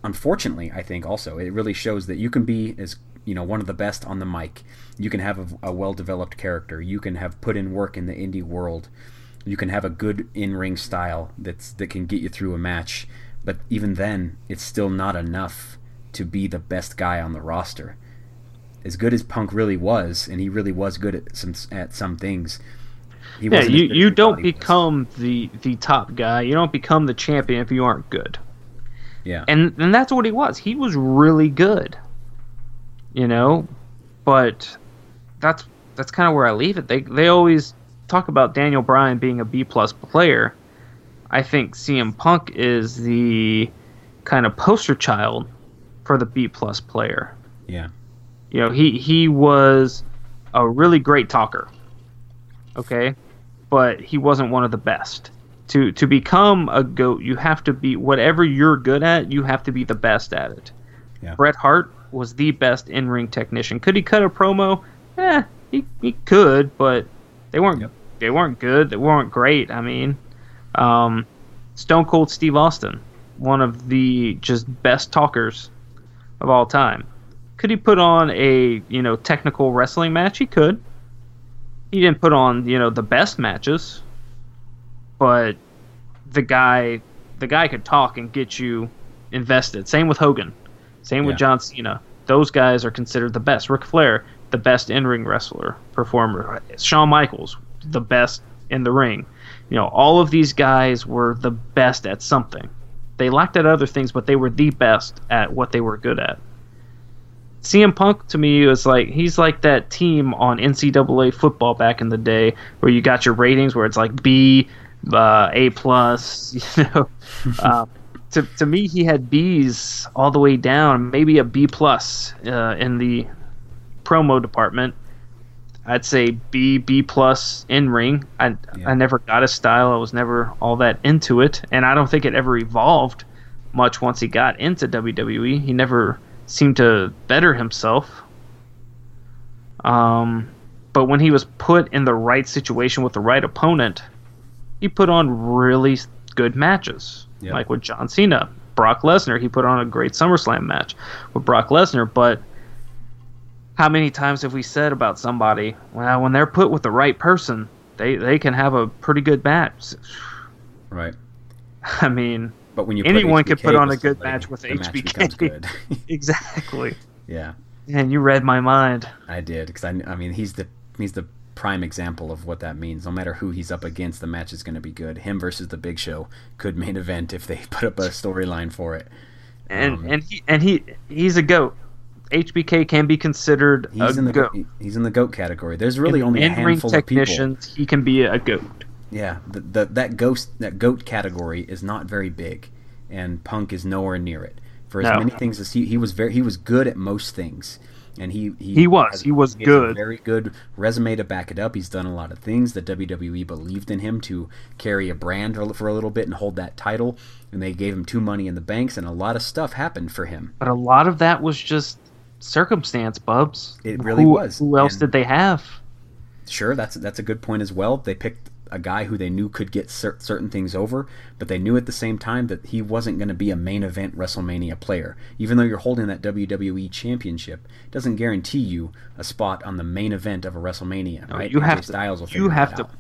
unfortunately I think also it really shows that you can be as you know one of the best on the mic. You can have a, a well developed character. You can have put in work in the indie world. You can have a good in-ring style that's that can get you through a match. But even then it's still not enough to be the best guy on the roster. As good as punk really was and he really was good at some at some things he yeah you, you don't he was. become the the top guy. You don't become the champion if you aren't good. Yeah. And and that's what he was. He was really good, you know. But that's that's kind of where I leave it. They they always talk about Daniel Bryan being a B plus player. I think CM Punk is the kind of poster child for the B plus player. yeah You know, he he was a really great talker. Okay? But he wasn't one of the best. To to become a goat, you have to be whatever you're good at, you have to be the best at it. Yeah. Bret Hart was the best in-ring technician. Could he cut a promo? Eh, he, he could, but they weren't Yep. they weren't good. They weren't great. I mean, um, Stone Cold Steve Austin, one of the just best talkers of all time. Could he put on a you know technical wrestling match? He could. He didn't put on you know the best matches, but the guy the guy could talk and get you invested. Same with Hogan. Same with Yeah. John Cena. Those guys are considered the best. Ric Flair, the best in ring wrestler performer. Shawn Michaels, the best in the ring. You know, all of these guys were the best at something. They lacked at other things, but they were the best at what they were good at. CM Punk to me was like he's like that team on NCAA football back in the day where you got your ratings where it's like B, uh, A plus, you know. uh, to to me, he had B's all the way down, maybe a B plus uh, in the promo department. I'd say B B plus in ring. I Yeah. I never got his style. I was never all that into it, and I don't think it ever evolved much once he got into WWE. He never seemed to better himself. Um, but when he was put in the right situation with the right opponent, he put on really good matches. Yep. Like with John Cena, Brock Lesnar, he put on a great SummerSlam match with Brock Lesnar. But how many times have we said about somebody, well, when they're put with the right person, they they can have a pretty good match. Right. I mean, But when you Anyone could put on a good match with HBK. Match good. exactly. yeah, And you read my mind. I did because I, I mean he's the he's the prime example of what that means. No matter who he's up against, the match is going to be good. Him versus the Big Show could main event if they put up a storyline for it. And Um, and he and he he's a goat. HBK can be considered He's a in the goat. he's in the goat category. There's really In- only a handful of people. he can be a goat. Yeah, the, the, that ghost that goat category is not very big, and Punk is nowhere near it. For as No. many things as he he was very he was good at most things, and he he, He was. has- He was a good. very good resume to back it up. He's done a lot of things. The WWE believed in him to carry a brand for for a little bit and hold that title, and they gave him two Money in the Banks, and a lot of stuff happened for him. But a lot of that was just circumstance, Bubs. It really who, was. Who else And- did they have? Sure, that's that's a good point as well. They picked a guy who they knew could get cer- certain things over, but they knew at the same time that he wasn't going to be a main event WrestleMania player. Even though you're holding that WWE championship, it doesn't guarantee you a spot on the main event of a WrestleMania. No, right? you AJ have to- Styles will you have to- out.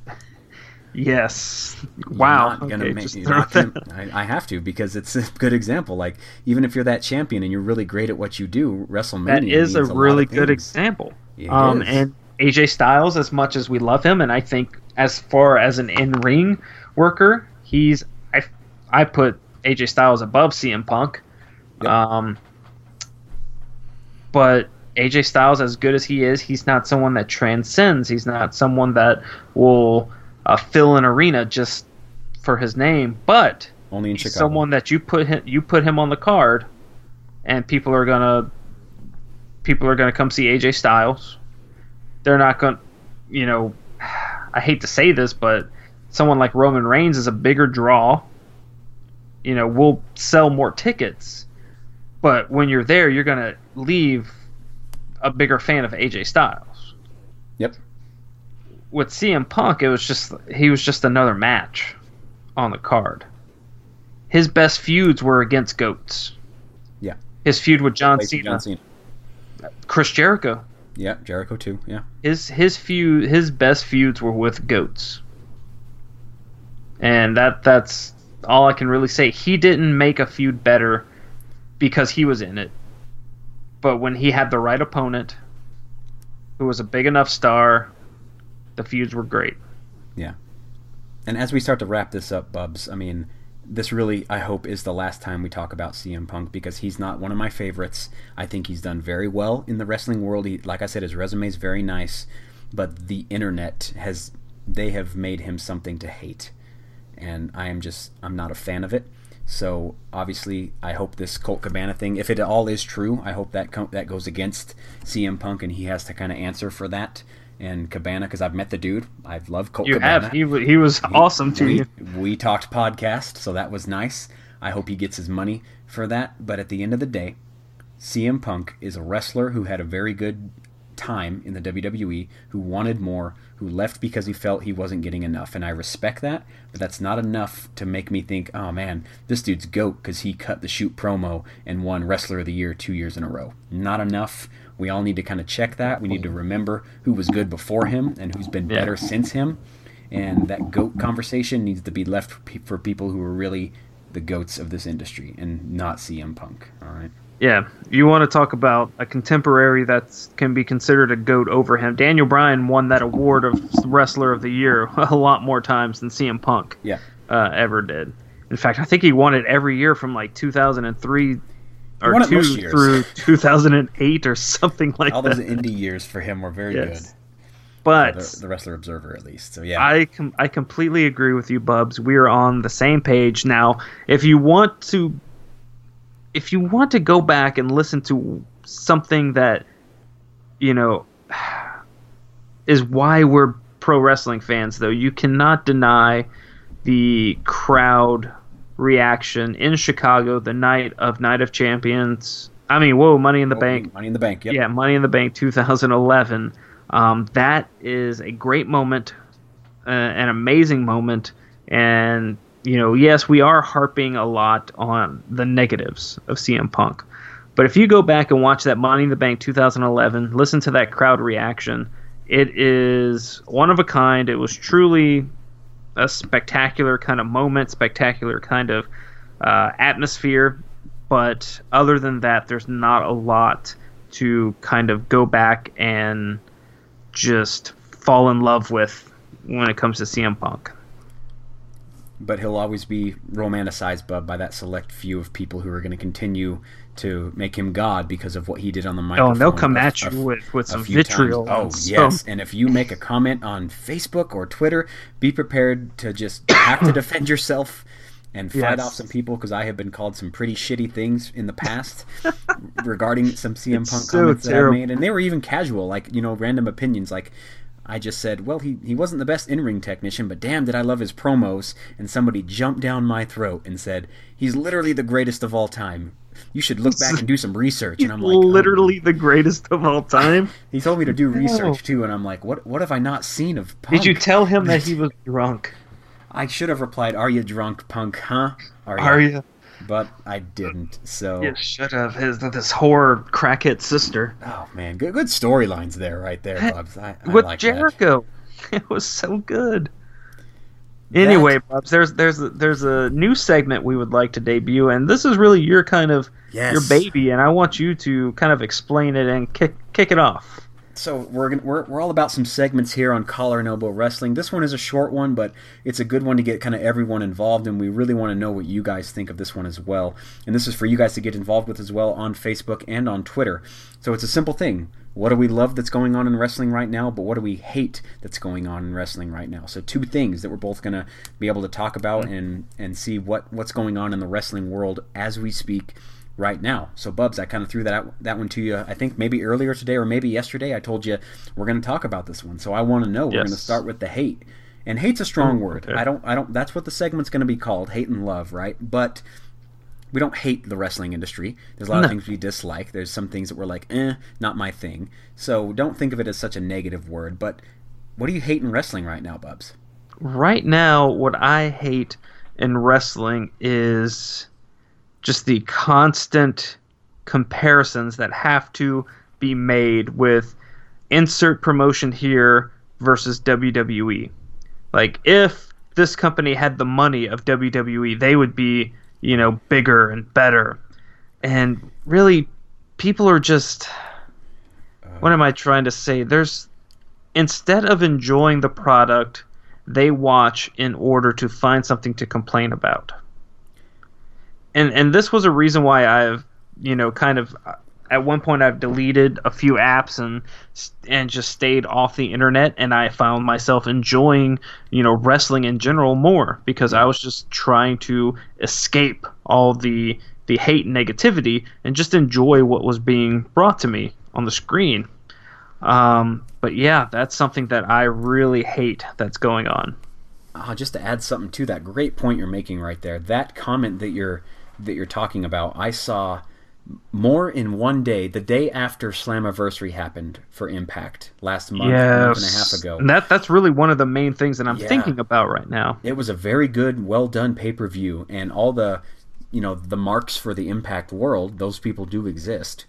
Yes. Wow. Okay, ma- just you're throw not gonna- I, I have to because it's a good example. Like even if you're that champion and you're really great at what you do, WrestleMania that is a means really good things. example. It um, is. and AJ Styles, as much as we love him, and I think as far as an in-ring worker, he's I I put AJ Styles above CM Punk. Yep. Um, but AJ Styles, as good as he is, he's not someone that transcends. He's not someone that will uh, fill an arena just for his name. But only in he's Chicago. someone that you put him you put him on the card, and people are gonna people are gonna come see AJ Styles. They're not gonna, you know, I hate to say this, but someone like Roman Reigns is a bigger draw. You know, will sell more tickets, but when you're there, you're gonna leave a bigger fan of AJ Styles. Yep. With CM Punk, it was just he was just another match on the card. His best feuds were against goats. Yeah. His feud with John Cena, John Cena. Chris Jericho. Yeah, Jericho too. Yeah. His his feud his best feuds were with goats. And that that's all I can really say. He didn't make a feud better because he was in it. But when he had the right opponent who was a big enough star, the feuds were great. Yeah. And as we start to wrap this up, Bubs, I mean, this really, I hope, is the last time we talk about CM Punk because he's not one of my favorites. I think he's done very well in the wrestling world. He, like I said, his resume is very nice, but the internet has, they have made him something to hate. And I am just, I'm not a fan of it. So obviously, I hope this Colt Cabana thing, if it all is true, I hope that co- that goes against CM Punk and he has to kind of answer for that. And Cabana, because I've met the dude, I've loved Colt You Cabana. have he he was awesome to we, you. We talked podcast, so that was nice. I hope he gets his money for that. But at the end of the day, CM Punk is a wrestler who had a very good time in the WWE, who wanted more, who left because he felt he wasn't getting enough. And I respect that, but that's not enough to make me think, oh man, this dude's GOAT because he cut the shoot promo and won Wrestler of the Year two years in a row. Not enough. We all need to kind of check that. We need to remember who was good before him and who's been Yeah. better since him. And that GOAT conversation needs to be left for pe- for people who are really the goats of this industry and not CM Punk. All right. Yeah, you want to talk about a contemporary that can be considered a goat over him. Daniel Bryan won that award of Wrestler of the Year a lot more times than CM Punk Yeah. uh, ever did. In fact, I think he won it every year from like 2003 or two through 2008 or something like All that. All those indie years for him were very Yes. good. but The, the Wrestler Observer, at least. So yeah, I com- I completely agree with you, Bubs. We are on the same page now. If you want to, if you want to go back and listen to something that, you know, is why we're pro wrestling fans, though, you cannot deny the crowd reaction in Chicago the night of Night of Champions. I mean, whoa, Money in the Oh, Bank. Money in the Bank. Yep. Yeah, Money in the Bank 2011. Um, that is a great moment, uh, an amazing moment, and you know, yes, we are harping a lot on the negatives of CM Punk, but if you go back and watch that Money in the Bank 2011, listen to that crowd reaction, it is one of a kind. It was truly a spectacular kind of moment, spectacular kind of uh, atmosphere. But other than that, there's not a lot to kind of go back and just fall in love with when it comes to CM Punk. but he'll always be romanticized Bub, by that select few of people who are going to continue to make him God because of what he did on the Oh, microphone. and they'll come a- at a- you with, with some vitriol. times. Oh, yes. And if you make a comment on Facebook or Twitter, be prepared to just have to defend yourself and fight Yes. off some people because I have been called some pretty shitty things in the past regarding some CM It's Punk so comments that I made. And they were even casual, like, you know, random opinions. Like, I just said, well, he, he wasn't the best in ring technician, but damn, did I love his promos. And somebody jumped down my throat and said, he's literally the greatest of all time. You should look back and do some research. He's And I'm like, oh. literally the greatest of all time. He told me to do research too, and I'm like, what? What have I not seen of Punk? Did you tell him that he was drunk? I should have replied, "Are you drunk, Punk? Huh? Are you?" Are you? But I didn't. So, You should have. His this horror crackhead sister oh man, good good storylines there, right there, Bubs. I, I with like Jericho. It was so good. Anyway, Bubs, there's there's a, there's a new segment we would like to debut, and this is really your kind of Yes. your baby, and I want you to kind of explain it and kick kick it off. So we're gonna, we're we're all about some segments here on Collar and Elbow Wrestling. This one is a short one, but it's a good one to get kind of everyone involved, and we really want to know what you guys think of this one as well. And this is for you guys to get involved with as well on Facebook and on Twitter. So it's a simple thing. What do we love that's going on in wrestling right now, but what do we hate that's going on in wrestling right now? So two things that we're both gonna be able to talk about mm-hmm. and and see what what's going on in the wrestling world as we speak right now. So, Bubs, I kind of threw that out, that one to you. I think maybe earlier today or maybe yesterday. I told you we're going to talk about this one. So I want to know. We're going to start with the hate, and hate's a strong oh, word. okay. I don't. I don't. That's what the segment's going to be called: hate and love, right? But we don't hate the wrestling industry. There's a lot of things we dislike. There's some things that we're like, eh, not my thing. So don't think of it as such a negative word. But what do you hate in wrestling right now, Bubs? Right now, what I hate in wrestling is just the constant comparisons that have to be made with insert promotion here versus WWE. Like if this company had the money of WWE, they would be, you know, bigger and better. And really people are just what am I trying to say? There's instead of enjoying the product, they watch in order to find something to complain about. And and this was a reason why I've, you know, kind of at one point I've deleted a few apps and and just stayed off the internet and I found myself enjoying, you know, wrestling in general more because I was just trying to escape all the the hate and negativity and just enjoy what was being brought to me on the screen. Um, but yeah, that's something that I really hate that's going on. uh, just to add something to that great point you're making right there that comment that you're that you're talking about i saw more in one day the day after slammiversary happened for impact last month month and a half ago. And that that's really one of the main things that I'm Yeah. thinking about right now. it was a very good well done pay-per-view and all the you know the marks for the impact world those people do exist.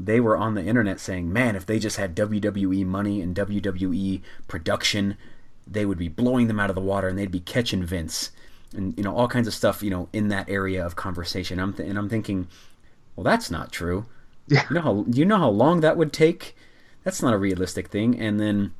They were on the internet saying man if they just had wwe money and wwe production they would be blowing them out of the water and they'd be catching vince. And you know all kinds of stuff you know in that area of conversation. I'm th- and i'm thinking well that's not true Yeah. you know how you know how long that would take that's not a realistic thing and then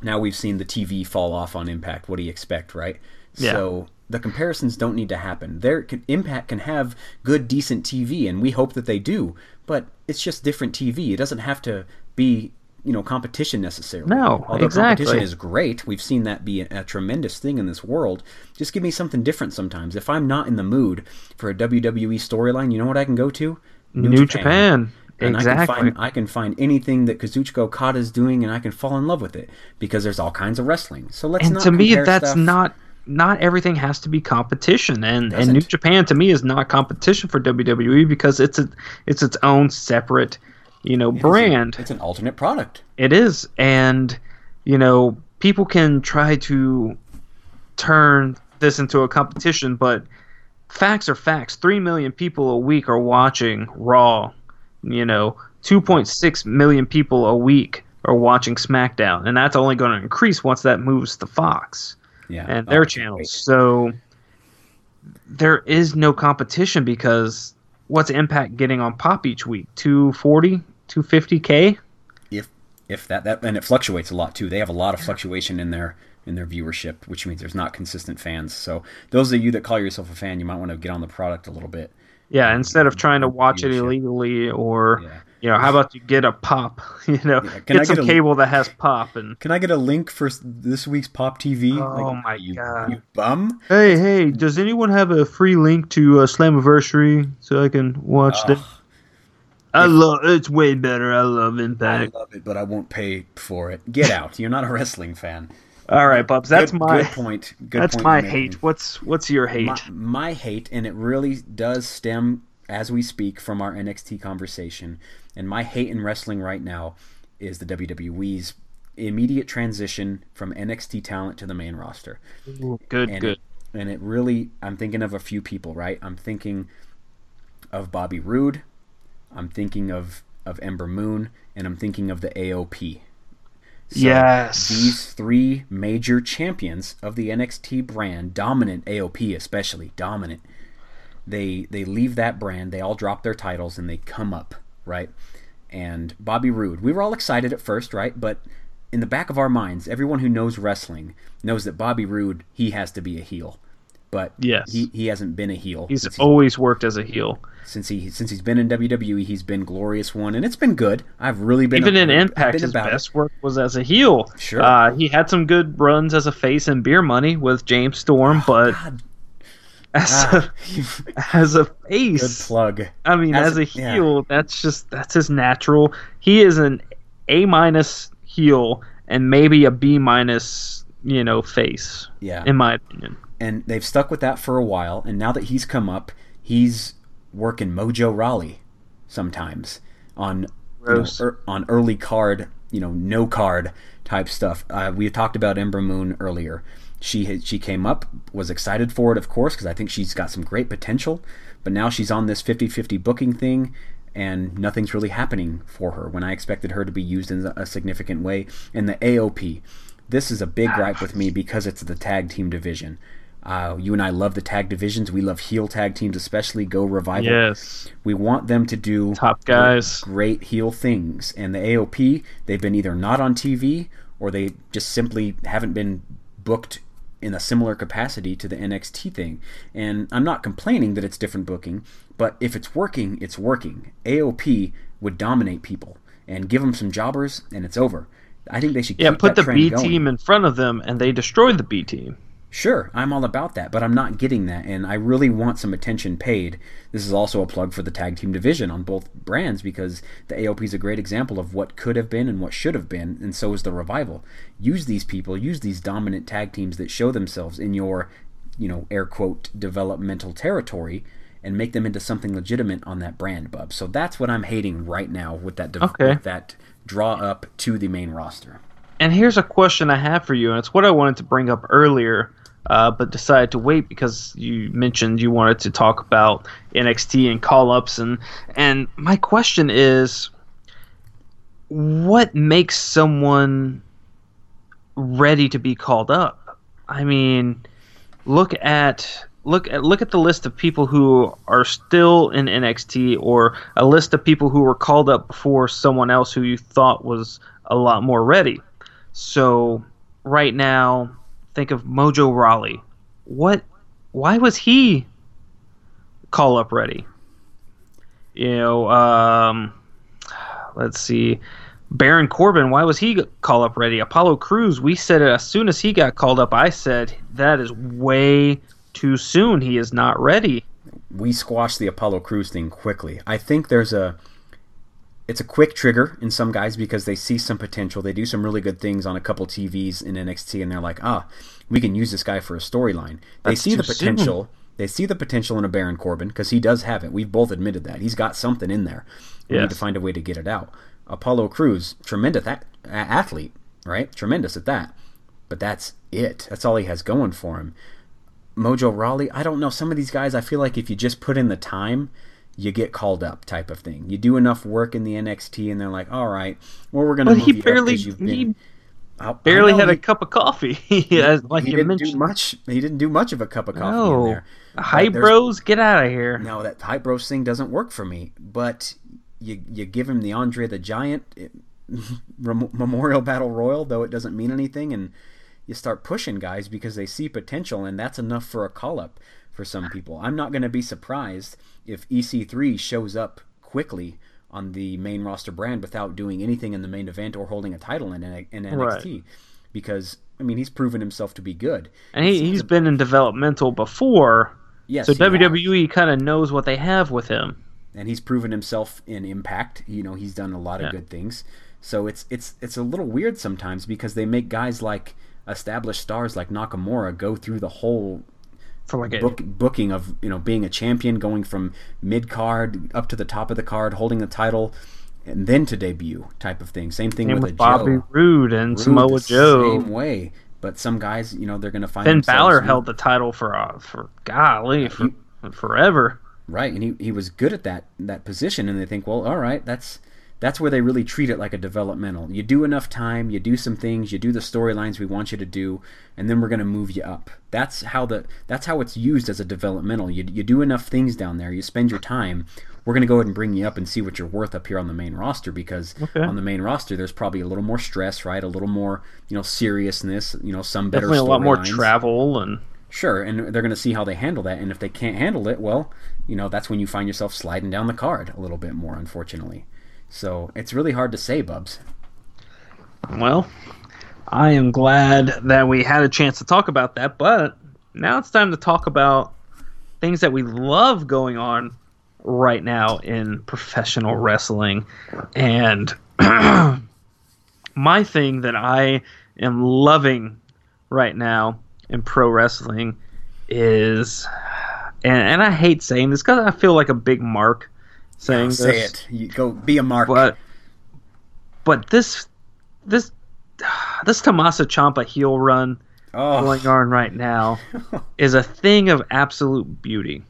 now we've seen the tv fall off on impact what do you expect right Yeah. so the comparisons don't need to happen. Their can, Impact can have good, decent TV, and we hope that they do. But it's just different TV. It doesn't have to be you know competition necessarily. No, Although exactly. competition is great, we've seen that be a, a tremendous thing in this world. Just give me something different sometimes. If I'm not in the mood for a WWE storyline, you know what I can go to? New, Japan. And exactly. I can find I can find anything that Kazuchika Okada is doing, and I can fall in love with it because there's all kinds of wrestling. So let's and not to me, that's stuff. not not everything has to be competition. And and Doesn't. New Japan to me is not competition for WWE because it's a it's its own separate, you know, It's a- brand. It's an alternate product. It is, and you know, people can try to turn this into a competition, but facts are facts. Three million people a week are watching Raw. You know, two point six million people a week are watching SmackDown, and that's only going to increase once that moves to Fox Yeah, and Oh, their great. channels. So there is no competition because what's Impact getting on Pop each week? 240, 250k? If if that that and it fluctuates a lot too. They have a lot of fluctuation in their in their viewership, which means there's not consistent fans. So those of you that call yourself a fan, you might want to get on the product a little bit. Yeah, instead of trying to watch it illegally or Yeah. you know, how about you get a pop, you know, Yeah, get I some get a- cable that has pop and Can I get a link for this week's Pop TV? Oh my you, God. You bum! Hey, hey, does anyone have a free link to uh, Slammiversary so I can watch Ugh. that? I love it's way better. I love Impact. I love it, but I won't pay for it. Get out! You're not a wrestling fan. All right, Bubs, that's Good- my good point. Good that's point my you're making. hate. What's what's your hate? My, my hate, and it really does stem as we speak from our NXT conversation. And my hate in wrestling right now is the WWE's immediate transition from NXT talent to the main roster. good, And good. It, and it really, I'm thinking of a few people, right? I'm thinking of Bobby Roode. I'm thinking of of Ember Moon, and I'm thinking of the AOP. So Yes. These three major champions of the NXT brand, dominant AOP especially, dominant. They they leave that brand, they all drop their titles and they come up, right? And Bobby Roode, we were all excited at first, right? But in the back of our minds, everyone who knows wrestling knows that Bobby Roode, he has to be a heel. But Yes. he, he hasn't been a heel He's since, always worked as a heel. since he since he's been in WWE. He's been glorious one, and it's been good. I've really been Even in Impact, his about it. best work was as a heel. Sure. Uh, he had some good runs as a face in Beer Money with James Storm, but God, as, ah, a, as a face, good plug. I mean, As as, a- a yeah. heel, that's just that's his natural. He is an A minus heel and maybe a B minus, you know, face, Yeah, in my opinion. And they've stuck with that for a while. And now that he's come up, he's working Mojo Rawley sometimes on you know, er- on early card, you know, no card type stuff. Uh, we talked about Ember Moon earlier. She had, she came up, was excited for it, of course, because I think she's got some great potential. But now she's on this 50-50 booking thing, and nothing's really happening for her when I expected her to be used in a significant way. And the AOP, this is a big gripe with me because it's the tag team division. Uh, you and I love the tag divisions. We love heel tag teams, especially Go Revival. Yes. We want them to do Top guys. great heel things. And the AOP, they've been either not on TV or they just simply haven't been booked in a similar capacity to the NXT thing. And I'm not complaining that it's different booking, but if it's working, it's working. AOP would dominate people and give them some jobbers, and it's over. I think they should Yeah, keep put the B going. team in front of them and they destroy the B team. Sure, I'm all about that, but I'm not getting that, and I really want some attention paid. This is also a plug for the tag team division on both brands because the AOP is a great example of what could have been and what should have been, and so is the revival. Use these people, use these dominant tag teams that show themselves in your, you know, air quote developmental territory, and make them into something legitimate on that brand, bub. So that's what I'm hating right now with that div- Okay. with that draw up to the main roster. And here's a question I have for you, and it's what I wanted to bring up earlier, uh, but decided to wait because you mentioned you wanted to talk about NXT and call ups, and and my question is, what makes someone ready to be called up? I mean, look at look at look at the list of people who are still in NXT, or a list of people who were called up before someone else who you thought was a lot more ready. So right now, think of Mojo Rawley. What why was he call up ready? You know, um, let's see. Baron Corbin, why was he call up ready? Apollo Crews, we said it as soon as he got called up. I said that is way too soon. He is not ready. We squashed the Apollo Crews thing quickly. I think there's a it's a quick trigger in some guys because they see some potential. They do some really good things on a couple TVs in NXT, and they're like, ah, we can use this guy for a storyline. They see the potential. Soon. They see the potential in a Baron Corbin because he does have it. We've both admitted that he's got something in there. We yes. need to find a way to get it out. Apollo Crews, tremendous a- athlete, right? Tremendous at that. But that's it. That's all he has going for him. Mojo Rawley, I don't know. Some of these guys, I feel like if you just put in the time, you get called up, type of thing. You do enough work in the NXT, and they're like, "All right, well, we're going to." But he barely he I, barely I had he, a cup of coffee. he, like he didn't mentioned. do much. He didn't do much of a cup of coffee no. in there. Hype bros, get out of here. No, that hype bros thing doesn't work for me. But you you give him the Andre the Giant eh, it, Memorial Battle Royal, though it doesn't mean anything, and you start pushing guys because they see potential, and that's enough for a call up for some people. I'm not going to be surprised if EC3 shows up quickly on the main roster brand without doing anything in the main event or holding a title in, in NXT, right. because I mean he's proven himself to be good, and he, he's been in developmental before. Yes, so WWE kind of knows what they have with him and he's proven himself in Impact. You know, he's done a lot of yeah. good things. So it's it's it's a little weird sometimes because they make guys like established stars like Nakamura go through the whole for like book, booking of you know being a champion, going from mid card up to the top of the card, holding the title, and then to debut type of thing. Same thing with, with Bobby Joe. Roode and Roode Samoa Joe. Same way. But some guys, you know, they're going to find. Finn Balor held the title for uh, for golly for forever. Right, and he, he was good at that that position, and they think, well, all right, that's that's where they really treat it like a developmental. You do enough time, you do some things, you do the storylines we want you to do, and then we're going to move you up. That's how the that's how it's used as a developmental. You you do enough things down there, you spend your time. We're going to go ahead and bring you up and see what you're worth up here on the main roster because okay. on the main roster there's probably a little more stress, right? A little more, you know, seriousness, you know, some better Definitely a lot more lines. travel and Sure, and they're going to see how they handle that, and if they can't handle it, well, you know, that's when you find yourself sliding down the card a little bit more, unfortunately. So it's really hard to say, Bubs. Well, I am glad that we had a chance to talk about that, but now it's time to talk about things that we love going on right now in professional wrestling. And my thing that I am loving right now in pro wrestling is, and, and I hate saying this because I feel like a big mark saying yeah, this. Say it. You go be a mark. But but this this this Tommaso Ciampa heel run oh. going on right now is a thing of absolute beauty.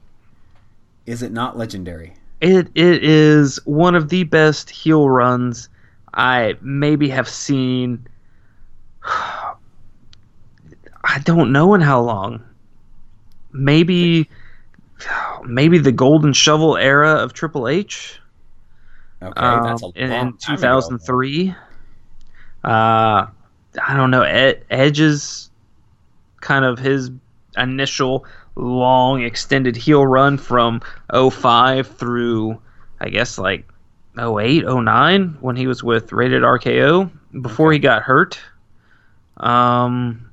Is it not legendary? It it is one of the best heel runs I maybe have seen I don't know in how long. Maybe maybe the golden shovel era of Triple H. Okay, that's a um, in, in 2003. Uh, I don't know. Ed, Edge's kind of his initial long extended heel run from 05 through I guess like 08, 09 when he was with Rated RKO before he got hurt. Um,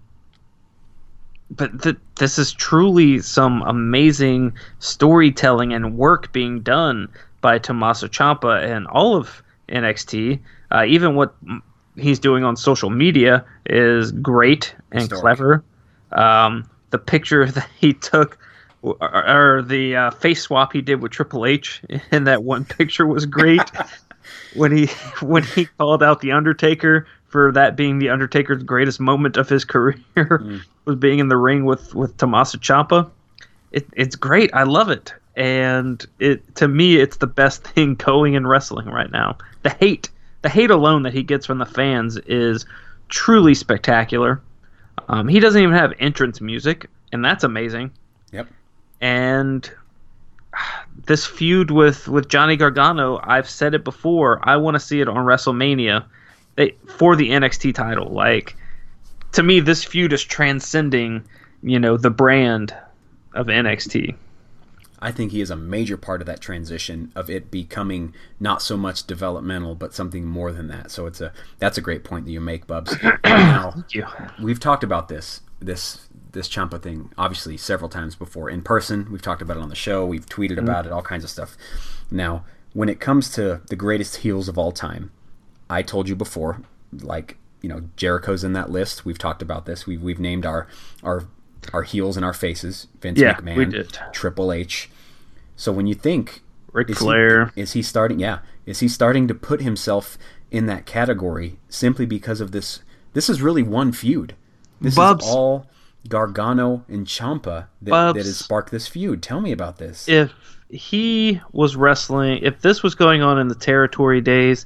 but th- this is truly some amazing storytelling and work being done by Tommaso Ciampa and all of NXT. Uh, even what he's doing on social media is great and clever. Um, the picture that he took, or, or the uh, face swap he did with Triple H in that one picture was great. when he when he called out the Undertaker for that being the Undertaker's greatest moment of his career mm. was being in the ring with with Tommaso Ciampa. It, it's great. I love it, and it to me it's the best thing going in wrestling right now. The hate, the hate alone that he gets from the fans is truly spectacular. Um, he doesn't even have entrance music, and that's amazing. Yep. And this feud with with Johnny Gargano, I've said it before. I want to see it on WrestleMania they, for the NXT title. Like to me, this feud is transcending, you know, the brand of NXT. I think he is a major part of that transition of it becoming not so much developmental, but something more than that. So it's a that's a great point that you make, Bubs. now, Thank you. we've talked about this this this Ciampa thing obviously several times before in person. We've talked about it on the show. We've tweeted mm-hmm. about it, all kinds of stuff. Now, when it comes to the greatest heels of all time, I told you before, like you know, Jericho's in that list. We've talked about this. We've we've named our our our heels and our faces. Vince Yeah, McMahon, we did. Triple H. So when you think Ric is Flair. He, is he starting? Yeah, is he starting to put himself in that category simply because of this? This is really one feud. This Bubs. is all Gargano and Ciampa that, Bubs. that has sparked this feud. Tell me about this. if he was wrestling, if this was going on in the territory days,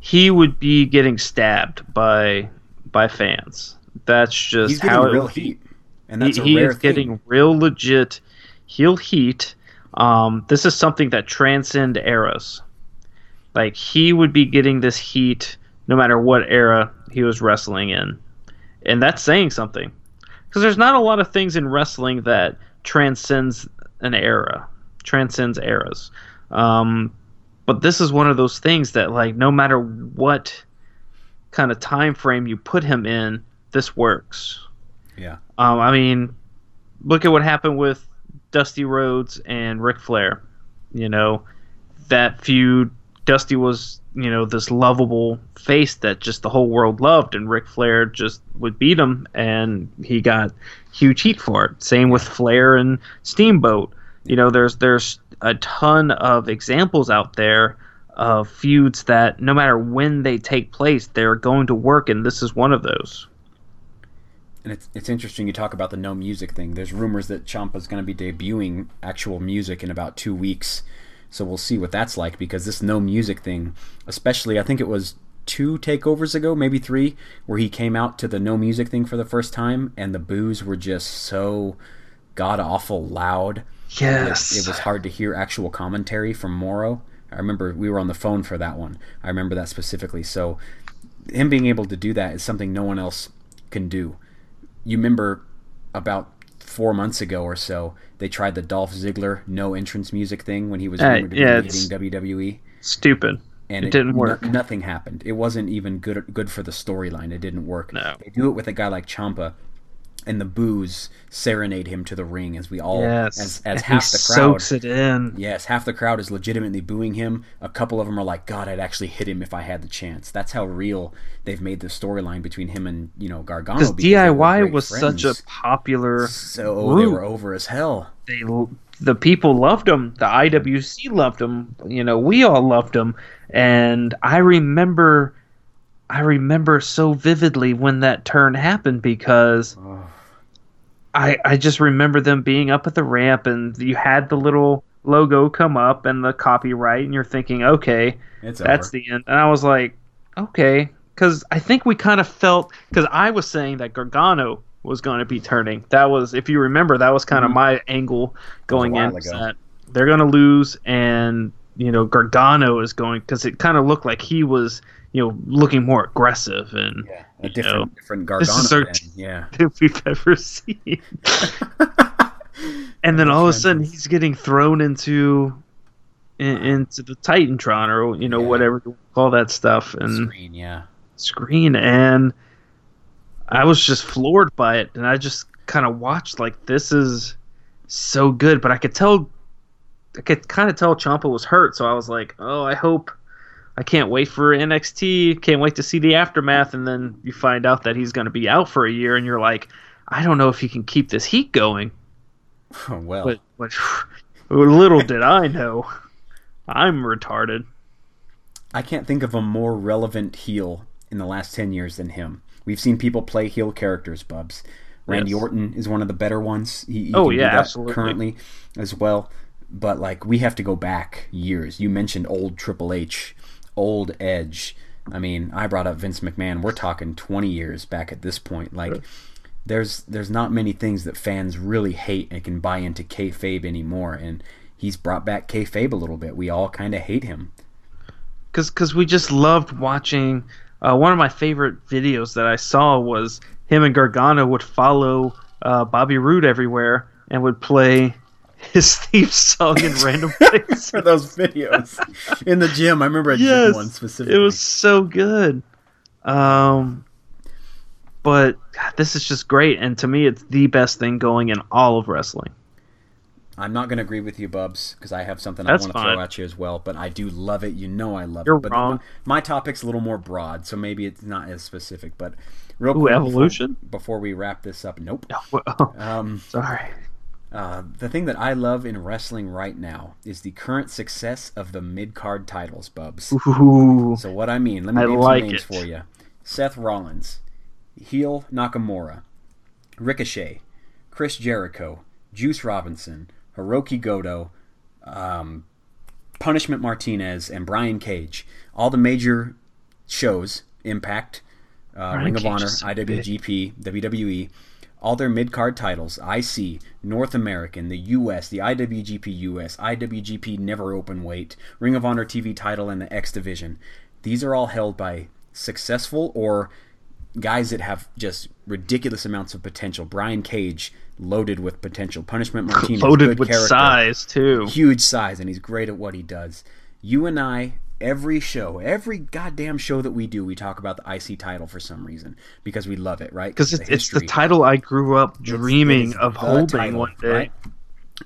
he would be getting stabbed by by fans. That's just He's getting how real heat, and that's he, a he rare is getting real legit heel heat. Um, this is something that transcend eras. Like he would be getting this heat no matter what era he was wrestling in, and that's saying something. Because there's not a lot of things in wrestling that transcends an era, transcends eras. Um, but this is one of those things that, like, no matter what kind of time frame you put him in, this works. Yeah. Um, I mean, look at what happened with Dusty Rhodes and Ric Flair. You know, that feud. Dusty was, you know, this lovable face that just the whole world loved, and Ric Flair just would beat him, and he got huge heat for it. Same with Flair and Steamboat. You know, there's there's a ton of examples out there of feuds that no matter when they take place, they're going to work, and this is one of those. And it's, it's interesting you talk about the no music thing. There's rumors that Ciampa's going to be debuting actual music in about two weeks. So we'll see what that's like because this no music thing, especially, I think it was two takeovers ago, maybe three, where he came out to the no music thing for the first time and the boos were just so god awful loud. Yes, It was hard to hear actual commentary from Mauro. I remember we were on the phone for that one. I remember that specifically. So him being able to do that is something no one else can do. You remember about four months ago or so, they tried the Dolph Ziggler no entrance music thing when he was Uh, rumored to be yeah, leaving WWE, stupid. and It didn't no- work. nothing happened. It wasn't even good good for the storyline. It didn't work. No. They do it with a guy like Ciampa, and the boos serenade him to the ring as we all Yes, as as half the crowd soaks it in. Yes, half the crowd is legitimately booing him. A couple of them are like, "God, I'd actually hit him if I had the chance." That's how real they've made the storyline between him and you know Gargano. Because because they were DIY was such a popular. so they were over as hell. They the people loved him. The IWC loved him. You know, we all loved him. And I remember, I remember so vividly when that turn happened because I I just remember them being up at the ramp and you had the little logo come up and the copyright and you're thinking, okay, It's that's over. the end. And I was like, okay, because I think we kind of felt because I was saying that Gargano was going to be turning. That was, if you remember, that was kind of Mhm. my angle going in. That they're going to lose, and you know Gargano is going because it kind of looked like he was, you know, looking more aggressive and yeah, a different know, different this Gargano. is our yeah. we've ever seen. and then all of a sudden he's getting thrown into in, into the Titantron or you know Yeah. whatever you call that stuff and screen, yeah. screen and I was just floored by it and I just kind of watched like this is so good but I could tell I could kind of tell Ciampa was hurt so I was like oh I hope I can't wait for NXT can't wait to see the aftermath and then you find out that he's going to be out for a year and you're like I don't know if he can keep this heat going well, but, but little did I know I'm retarded I can't think of a more relevant heel in the last 10 years than him. We've seen people play heel characters, Bubs. Randy Yes. Orton is one of the better ones. He, he Oh, can do yeah, that absolutely. currently as well. But like we have to go back years. You mentioned old Triple H, old Edge. I mean, I brought up Vince McMahon. We're talking 20 years back at this point. Like there's there's not many things that fans really hate and can buy into kayfabe anymore. And he's brought back kayfabe a little bit. We all kind of hate him. because because we just loved watching. Uh, one of my favorite videos that I saw was him and Gargano would follow uh, Bobby Roode everywhere, and would play his theme song in random places. for those videos in the gym. I remember gym Yes, one specifically. It was so good. Um, but God, this is just great, and to me, it's the best thing going in all of wrestling. I'm not going to agree with you, Bubs, because I have something That's I want to throw at you as well. But I do love it. You know I love You're it. But wrong. My, my topic's a little more broad, so maybe it's not as specific. But real Ooh, quick, evolution? Before, before we wrap this up, nope. Well, Um, sorry. Uh, the thing that I love in wrestling right now is the current success of the mid card titles, Bubs. Ooh, So what I mean, let me I name like some names it. for you. Seth Rollins, heel Nakamura, Ricochet, Chris Jericho, Juice Robinson, Hiroki Goto, um, Punishment Martinez, and Brian Cage. All the major shows, Impact, uh, Ring of Cage Honor, IWGP, WWE, all their mid card titles, IC, North American, the US, the IWGP US, IWGP Never Open Weight, Ring of Honor TV title, and the X Division. These are all held by successful or guys that have just ridiculous amounts of potential. Brian Cage, loaded with potential. Punishment Martinez, loaded with character size too. huge size and he's great at what he does. You and I, every show, every goddamn show that we do, we talk about the IC title for some reason because we love it, right? Because it's, it's the title I grew up dreaming of holding title, one day. right?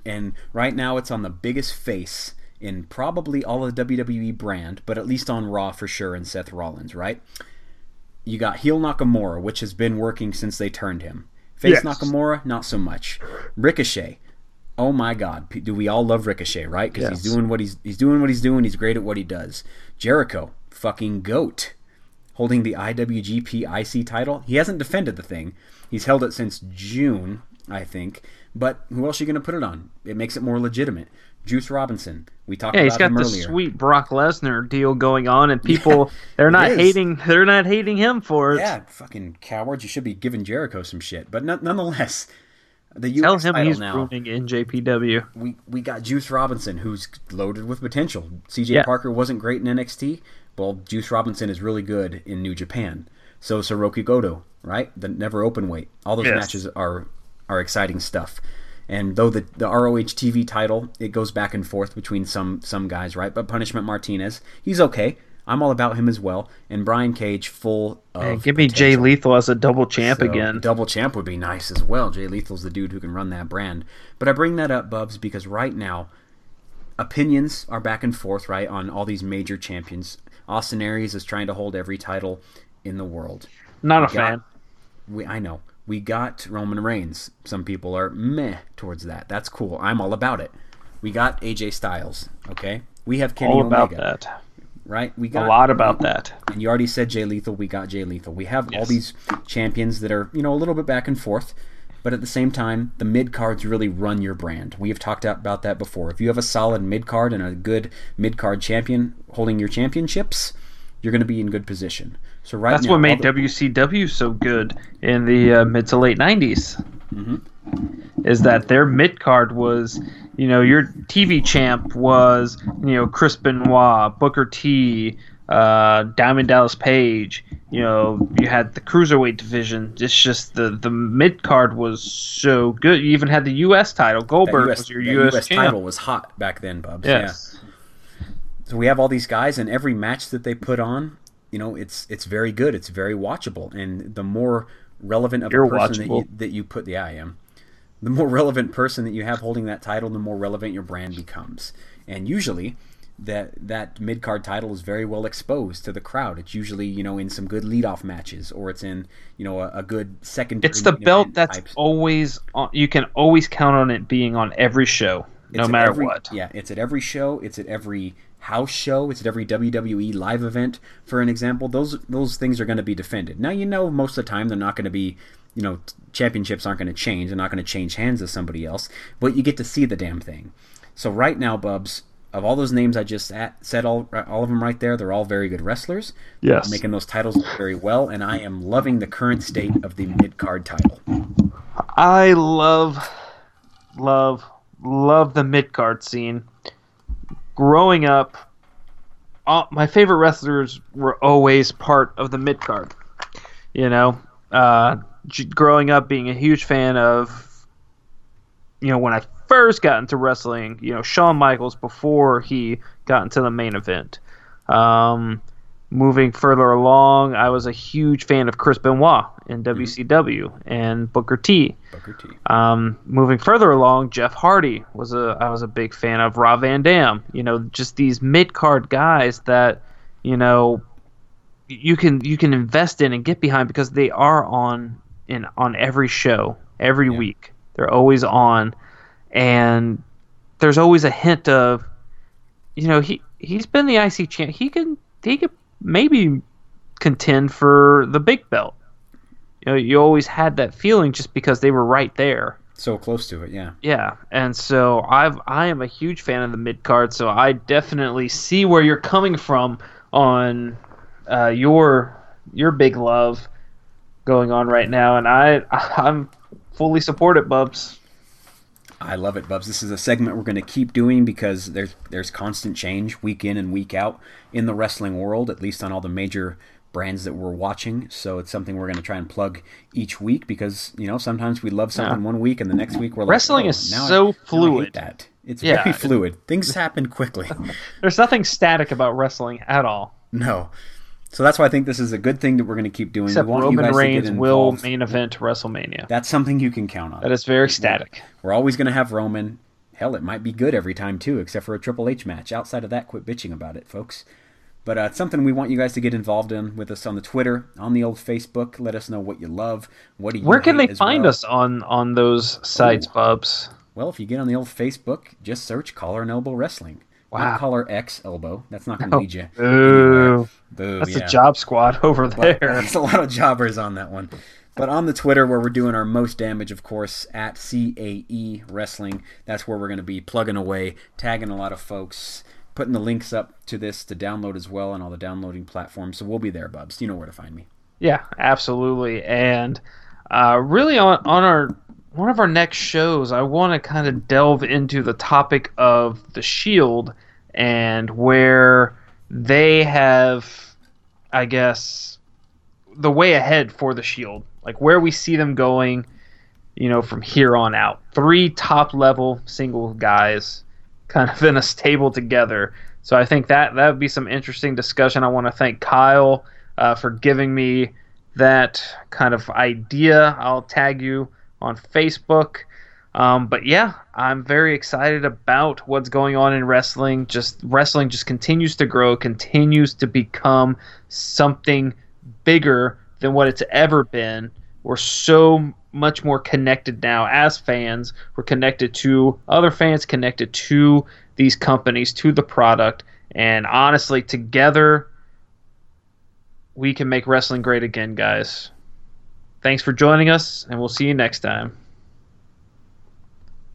And right now it's on the biggest face in probably all of the WWE brand, but at least on Raw for sure and Seth Rollins, right? You got heel Nakamura, which has been working since they turned him. Face Yes. Nakamura, not so much. Ricochet. Oh my God, do we all love Ricochet, right? Because he's doing what he's he's doing what he's doing. He's great at what he does. Jericho, fucking goat, holding the IWGP IC title. He hasn't defended the thing. He's held it since June, I think. But who else are you going to put it on? It makes it more legitimate. Juice Robinson. We talked Yeah, about he's got him this earlier. sweet Brock Lesnar deal going on, and people they're not hating they're not hating him for it. Yeah, fucking cowards. You should be giving Jericho some shit. But no, nonetheless, the US Tell him title he's now. ruining NJPW. we we got Juice Robinson, who's loaded with potential. CJ Yeah. Parker wasn't great in NXT. Well, Juice Robinson is really good in New Japan. So is Hiroki Goto, right? The never open weight. All those Yes. matches are are exciting stuff. And though the the ROH TV title, it goes back and forth between some some guys, right? But Punishment Martinez, he's okay. I'm all about him as well. And Brian Cage, full of Hey, give me Jay. Lethal as a double champ So, again. Double champ would be nice as well. Jay Lethal's the dude who can run that brand. But I bring that up, Bubs, because right now, opinions are back and forth, right, on all these major champions. Austin Aries is trying to hold every title in the world. Not a got- fan. We, I know. We got Roman Reigns. Some people are meh towards that. That's cool. I'm all about it. We got AJ Styles, okay? We have Kenny All about Omega, that. Right? We got A lot about that. and you already said Jay Lethal. We got Jay Lethal. We have all these champions that are, you know, a little bit back and forth, but at the same time, the mid cards really run your brand. We have talked about that before. If you have a solid mid card and a good mid card champion holding your championships, you're going to be in good position. So right That's now, what made the- WCW so good in the uh, mid to late 90s. Mhm. Is that their mid card was, you know, your TV champ was, you know, Chris Benoit, Booker T, uh, Diamond Dallas Page. You know, you had the cruiserweight division. It's just the the mid card was so good. You even had the U.S. title. Goldberg US, was your U.S. US title was hot back then, Bubs. Yes. Yeah. So we have all these guys, and every match that they put on, you know, it's it's very good. It's very watchable, and the more relevant of You're a person that you, that you put, yeah, I am. The more relevant person that you have holding that title, the more relevant your brand becomes. And usually, that that mid card title is very well exposed to the crowd. It's usually you know in some good leadoff matches, or it's in you know a, a good second. It's the belt that's always on, you can always count on it being on every show, no It's at matter every- what. Yeah, it's at every show. It's at every house show. It's at every WWE live event. For an example, those those things are going to be defended. Now you know most of the time they're not going to be, you know, championships aren't going to change. They're not going to change hands to somebody else. But you get to see the damn thing. So right now, Bubs, of all those names I just at, said, all all of them right there, they're all very good wrestlers. Yes. making those titles look very well, and I am loving the current state of the mid card title. I love, love, love the mid card scene. Growing up, all, my favorite wrestlers were always part of the mid card. You know, uh, growing up being a huge fan of, you know, when I first got into wrestling, you know, Shawn Michaels before he got into the main event. Um, moving further along, I was a huge fan of Chris Benoit in WCW and Booker T. Booker T. Um, moving further along, Jeff Hardy was a I was a big fan of Rob Van Dam. You know, just these mid card guys that you know you can you can invest in and get behind because they are on in on every show every Yeah. week. They're always on, and there's always a hint of, you know, he he's been the IC champ. He can he could maybe contend for the big belt. You know, you always had that feeling just because they were right there. So close to it, yeah. Yeah, and so I've I am a huge fan of the mid card, so I definitely see where you're coming from on uh, your your big love going on right now, and I I'm fully support it, Bubs. I love it, Bubs. This is a segment we're going to keep doing because there's there's constant change week in and week out in the wrestling world, at least on all the major brands that we're watching. So it's something we're going to try and plug each week because you know sometimes we love something one week and the next week we're like, Wrestling "Oh, is so I fluid." that it's Yeah. very fluid. Things happen quickly. There's nothing static about wrestling at all, no. So that's why I think this is a good thing that we're going to keep doing. except want Roman Reigns will main event WrestleMania. That's something you can count on. That is very static. We're always going to have Roman. Hell, it might be good every time too, except for a Triple H match. Outside of that, quit bitching about it, folks. But uh, it's something we want you guys to get involved in with us on the Twitter, on the old Facebook. Let us know what you love. What do you Where can they find well. us on on those sites, Bubs? Well, if you get on the old Facebook, just search Collar and Elbow Wrestling. Wow. Not Collar X Elbow. That's not going to Oh, lead you. Boo. Boo. That's yeah. a job squad over there. There's a lot of jobbers on that one. But on the Twitter, where we're doing our most damage, of course, at CAE Wrestling, that's where we're going to be plugging away, tagging a lot of folks, putting the links up to this to download as well on all the downloading platforms. So we'll be there, Bubs. You know where to find me. Yeah, absolutely. And uh, really, on on our one of our next shows, I want to kind of delve into the topic of the Shield and where they have, I guess, the way ahead for the Shield, like where we see them going. You know, from here on out, three top level single guys, kind of in a stable together. So I think that that would be some interesting discussion. I want to thank Kyle uh, for giving me that kind of idea. I'll tag you on Facebook. Um, but yeah, I'm very excited about what's going on in wrestling. Just wrestling just continues to grow, continues to become something bigger than what it's ever been. We're so much more connected now as fans. We're connected to other fans, connected to these companies, to the product, and honestly, together we can make wrestling great again, guys. Thanks for joining us, and we'll see you next time.